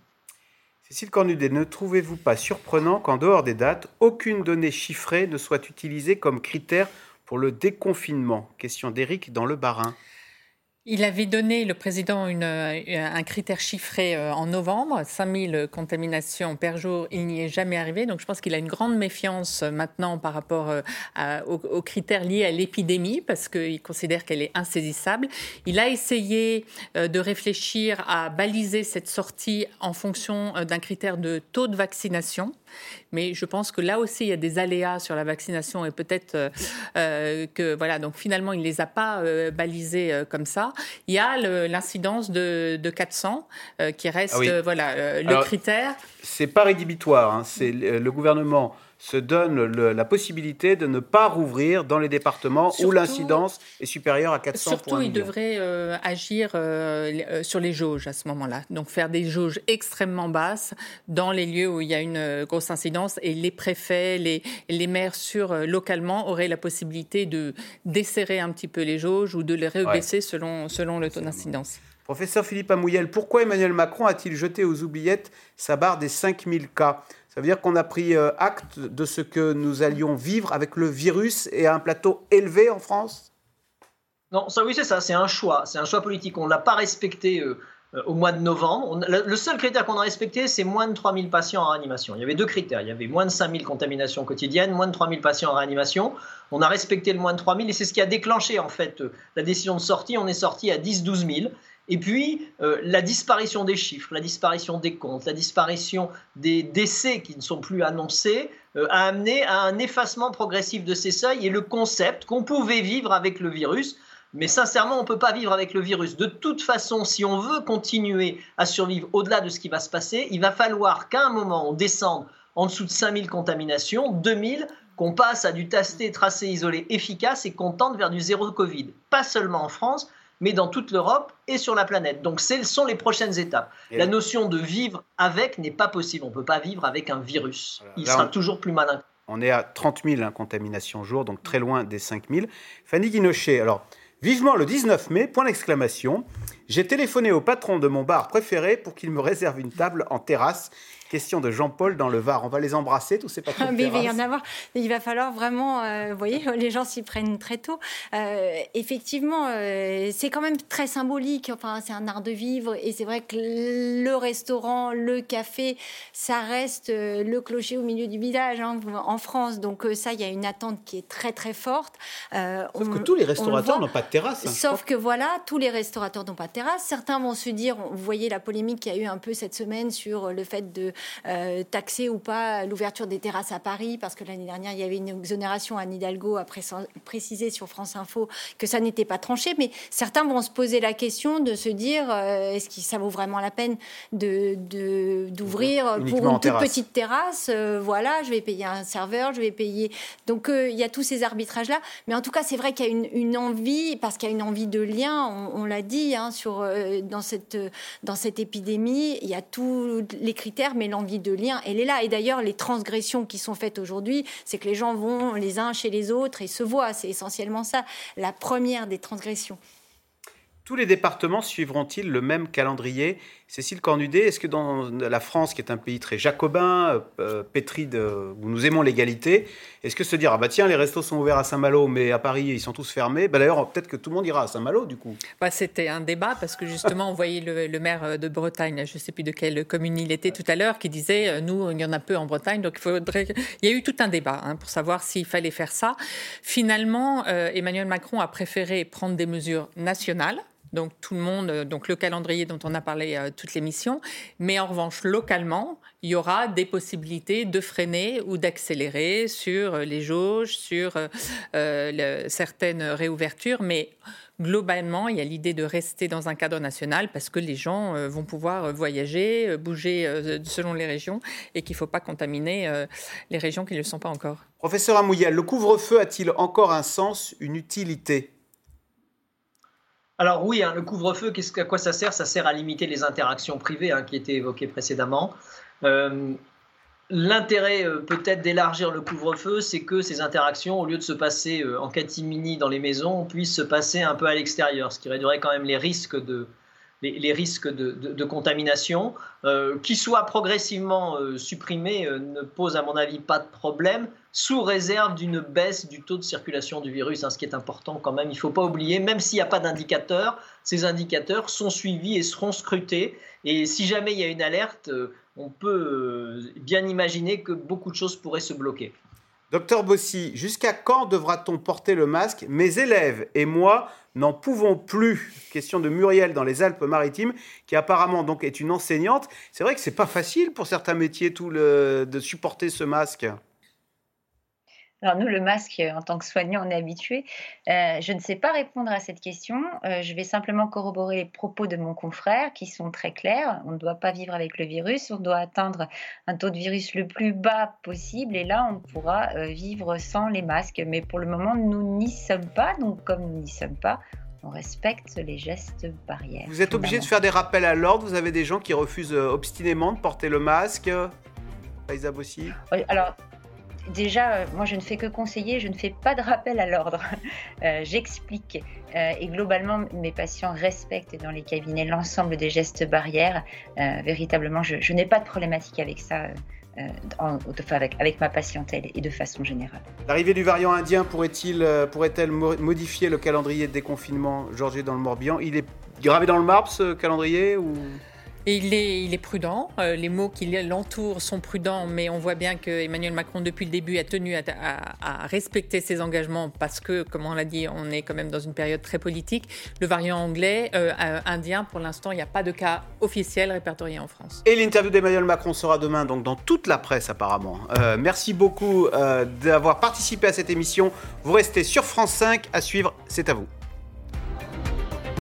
Cécile Cornudet, ne trouvez-vous pas surprenant qu'en dehors des dates, aucune donnée chiffrée ne soit utilisée comme critère pour le déconfinement? Question d'Éric dans le Barin. Il avait donné, le président, une, euh, un critère chiffré euh, en novembre, 5000 contaminations per jour, il n'y est jamais arrivé. Donc je pense qu'il a une grande méfiance euh, maintenant par rapport aux, critères liés à l'épidémie, parce qu'il considère qu'elle est insaisissable. Il a essayé de réfléchir à baliser cette sortie en fonction d'un critère de taux de vaccination. Mais je pense que là aussi, il y a des aléas sur la vaccination et peut-être euh, euh, que, voilà, donc finalement, il ne les a pas euh, balisés comme ça. Il y a l'incidence de, 400 qui reste, ah voilà, le critère. C'est pas rédhibitoire. Hein. C'est le gouvernement se donne la possibilité de ne pas rouvrir dans les départements où l'incidence est supérieure à 400 Surtout, il devrait euh, agir euh, euh, sur les jauges à ce moment-là. Donc faire des jauges extrêmement basses dans les lieux où il y a une grosse incidence et les préfets, les, les maires sur localement auraient la possibilité de desserrer un petit peu les jauges ou de les rebaisser selon, selon le taux d'incidence. Professeur Philippe Amouyel, pourquoi Emmanuel Macron a-t-il jeté aux oubliettes sa barre des 5000 cas? Ça veut dire qu'on a pris euh, acte de ce que nous allions vivre avec le virus et à un plateau élevé en France? Non, ça oui, c'est ça, c'est un choix. C'est un choix politique. On ne l'a pas respecté euh, euh, au mois de novembre. le seul critère qu'on a respecté, c'est moins de 3000 patients en réanimation. Il y avait deux critères. Il y avait moins de 5000 contaminations quotidiennes, moins de 3000 patients en réanimation. On a respecté le moins de 3000 et c'est ce qui a déclenché en fait la décision de sortie. On est sorti à 10-12 000. Et puis, euh, la disparition des chiffres, la disparition des comptes, la disparition des décès qui ne sont plus annoncés euh, a amené à un effacement progressif de ces seuils et le concept qu'on pouvait vivre avec le virus. Mais sincèrement, on ne peut pas vivre avec le virus. De toute façon, si on veut continuer à survivre au-delà de ce qui va se passer, il va falloir qu'à un moment, on descende en dessous de 5000 contaminations, 2000, qu'on passe à du testé, tracé, isolé efficace et qu'on tente vers du zéro Covid. Pas seulement en France, mais dans toute l'Europe et sur la planète. Donc, ce sont les prochaines étapes. la notion de vivre avec n'est pas possible. On ne peut pas vivre avec un virus. Il sera toujours plus malin. On est à 30 000 hein, contaminations jour, donc très loin des 5 000. Fanny Guinochet, alors, vivement le 19 mai, point d'exclamation. J'ai téléphoné au patron de mon bar préféré pour qu'il me réserve une table en terrasse Question de Jean-Paul dans le Var. On va les embrasser, tous ces patrons Mais il va y en avoir. Il va falloir vraiment, euh, vous voyez, les gens s'y prennent très tôt. Euh, effectivement, euh, c'est quand même très symbolique. Enfin, c'est un art de vivre. Et c'est vrai que le restaurant, le café, ça reste le clocher au milieu du village hein, en France. Donc ça, il y a une attente qui est très très forte. sauf que tous les restaurateurs n'ont pas de terrasse. Hein, sauf que voilà, tous les restaurateurs n'ont pas de terrasse. Certains vont se dire, vous voyez la polémique qu'il y a eu un peu cette semaine sur le fait de euh, taxer ou pas l'ouverture des terrasses à Paris, parce que l'année dernière, il y avait une exonération. Anne Hidalgo a précisé sur France Info que ça n'était pas tranché. Mais certains vont se poser la question de se dire euh, est-ce que ça vaut vraiment la peine d'ouvrir de, d'ouvrir pour une toute petite terrasse euh, Voilà, je vais payer un serveur, je vais payer. Donc il y a tous ces arbitrages-là. Mais en tout cas, c'est vrai qu'il y a une, envie, parce qu'il y a une envie de lien, on, l'a dit, hein, sur, dans, cette, dans cette épidémie, il y a tous les critères, mais l'envie de lien, elle est là. Et d'ailleurs, les transgressions qui sont faites aujourd'hui, c'est que les gens vont les uns chez les autres et se voient. C'est essentiellement ça, la première des transgressions. Tous les départements suivront-ils le même calendrier Cécile Cornudet, est-ce que dans la France, qui est un pays très jacobin, euh, euh, pétri de, où nous aimons l'égalité, est-ce que se dire, ah bah tiens, les restos sont ouverts à Saint-Malo, mais à Paris, ils sont tous fermés bah D'ailleurs, peut-être que tout le monde ira à Saint-Malo, du coup. Bah, C'était un débat, parce que justement, on voyait le, maire de Bretagne, je ne sais plus de quelle commune il était tout à l'heure, qui disait, euh, nous, il y en a peu en Bretagne, donc il faudrait... Il y a eu tout un débat hein, pour savoir s'il fallait faire ça. Finalement, Emmanuel Macron a préféré prendre des mesures nationales, donc tout le monde, euh, donc le calendrier dont on a parlé euh, toute l'émission, mais en revanche localement, il y aura des possibilités de freiner ou d'accélérer sur euh, les jauges, sur certaines réouvertures, mais globalement, il y a l'idée de rester dans un cadre national parce que les gens vont pouvoir voyager, bouger selon les régions et qu'il ne faut pas contaminer les régions qui ne le sont pas encore. Professeur Amouyel, le couvre-feu a-t-il encore un sens, une utilité? Alors oui, hein, le couvre-feu, à quoi ça sert? Ça sert à limiter les interactions privées hein, qui étaient évoquées précédemment. Euh, l'intérêt euh, peut-être d'élargir le couvre-feu, c'est que ces interactions, au lieu de se passer euh, en catimini dans les maisons, puissent se passer un peu à l'extérieur, ce qui réduirait quand même les risques de, les, risques de, contamination. Euh, qui soient progressivement euh, supprimés euh, ne pose à mon avis pas de problème, sous réserve d'une baisse du taux de circulation du virus, hein, ce qui est important quand même. Il ne faut pas oublier, même s'il n'y a pas d'indicateurs, ces indicateurs sont suivis et seront scrutés. Et si jamais il y a une alerte, on peut bien imaginer que beaucoup de choses pourraient se bloquer. Docteur Bossy, jusqu'à quand devra-t-on porter le masque? Mes élèves et moi n'en pouvons plus. Question de Muriel dans les Alpes-Maritimes, qui apparemment donc est une enseignante. C'est vrai que c'est pas facile pour certains métiers tout le, de supporter ce masque. Alors nous, le masque, en tant que soignant, on est habitué. Euh, je ne sais pas répondre à cette question. Euh, je vais simplement corroborer les propos de mon confrère qui sont très clairs. On ne doit pas vivre avec le virus, on doit atteindre un taux de virus le plus bas possible et là, on pourra euh, vivre sans les masques. Mais pour le moment, nous n'y sommes pas. Donc comme nous n'y sommes pas, on respecte les gestes barrières. Vous êtes obligé de faire des rappels à l'ordre. Vous avez des gens qui refusent obstinément de porter le masque. Païsa aussi. Alors, déjà, euh, moi, je ne fais que conseiller, je ne fais pas de rappel à l'ordre. Euh, j'explique. Euh, et globalement, mes patients respectent dans les cabinets l'ensemble des gestes barrières. véritablement, je, n'ai pas de problématique avec ça. avec, avec, ma patientèle et de façon générale. L'arrivée du variant indien pourrait-elle modifier le calendrier de déconfinement, Georges, dans le Morbihan? Il est gravé dans le marbre ce calendrier ou? Il est, prudent. Euh, les mots qui l'entourent sont prudents, mais on voit bien que Emmanuel Macron, depuis le début, a tenu à, respecter ses engagements parce que, comme on l'a dit, on est quand même dans une période très politique. Le variant anglais, euh, euh, indien, pour l'instant, il n'y a pas de cas officiel répertorié en France. Et l'interview d'Emmanuel Macron sera demain, donc dans toute la presse apparemment. merci beaucoup d'avoir participé à cette émission. Vous restez sur France 5 à suivre. C'est à vous.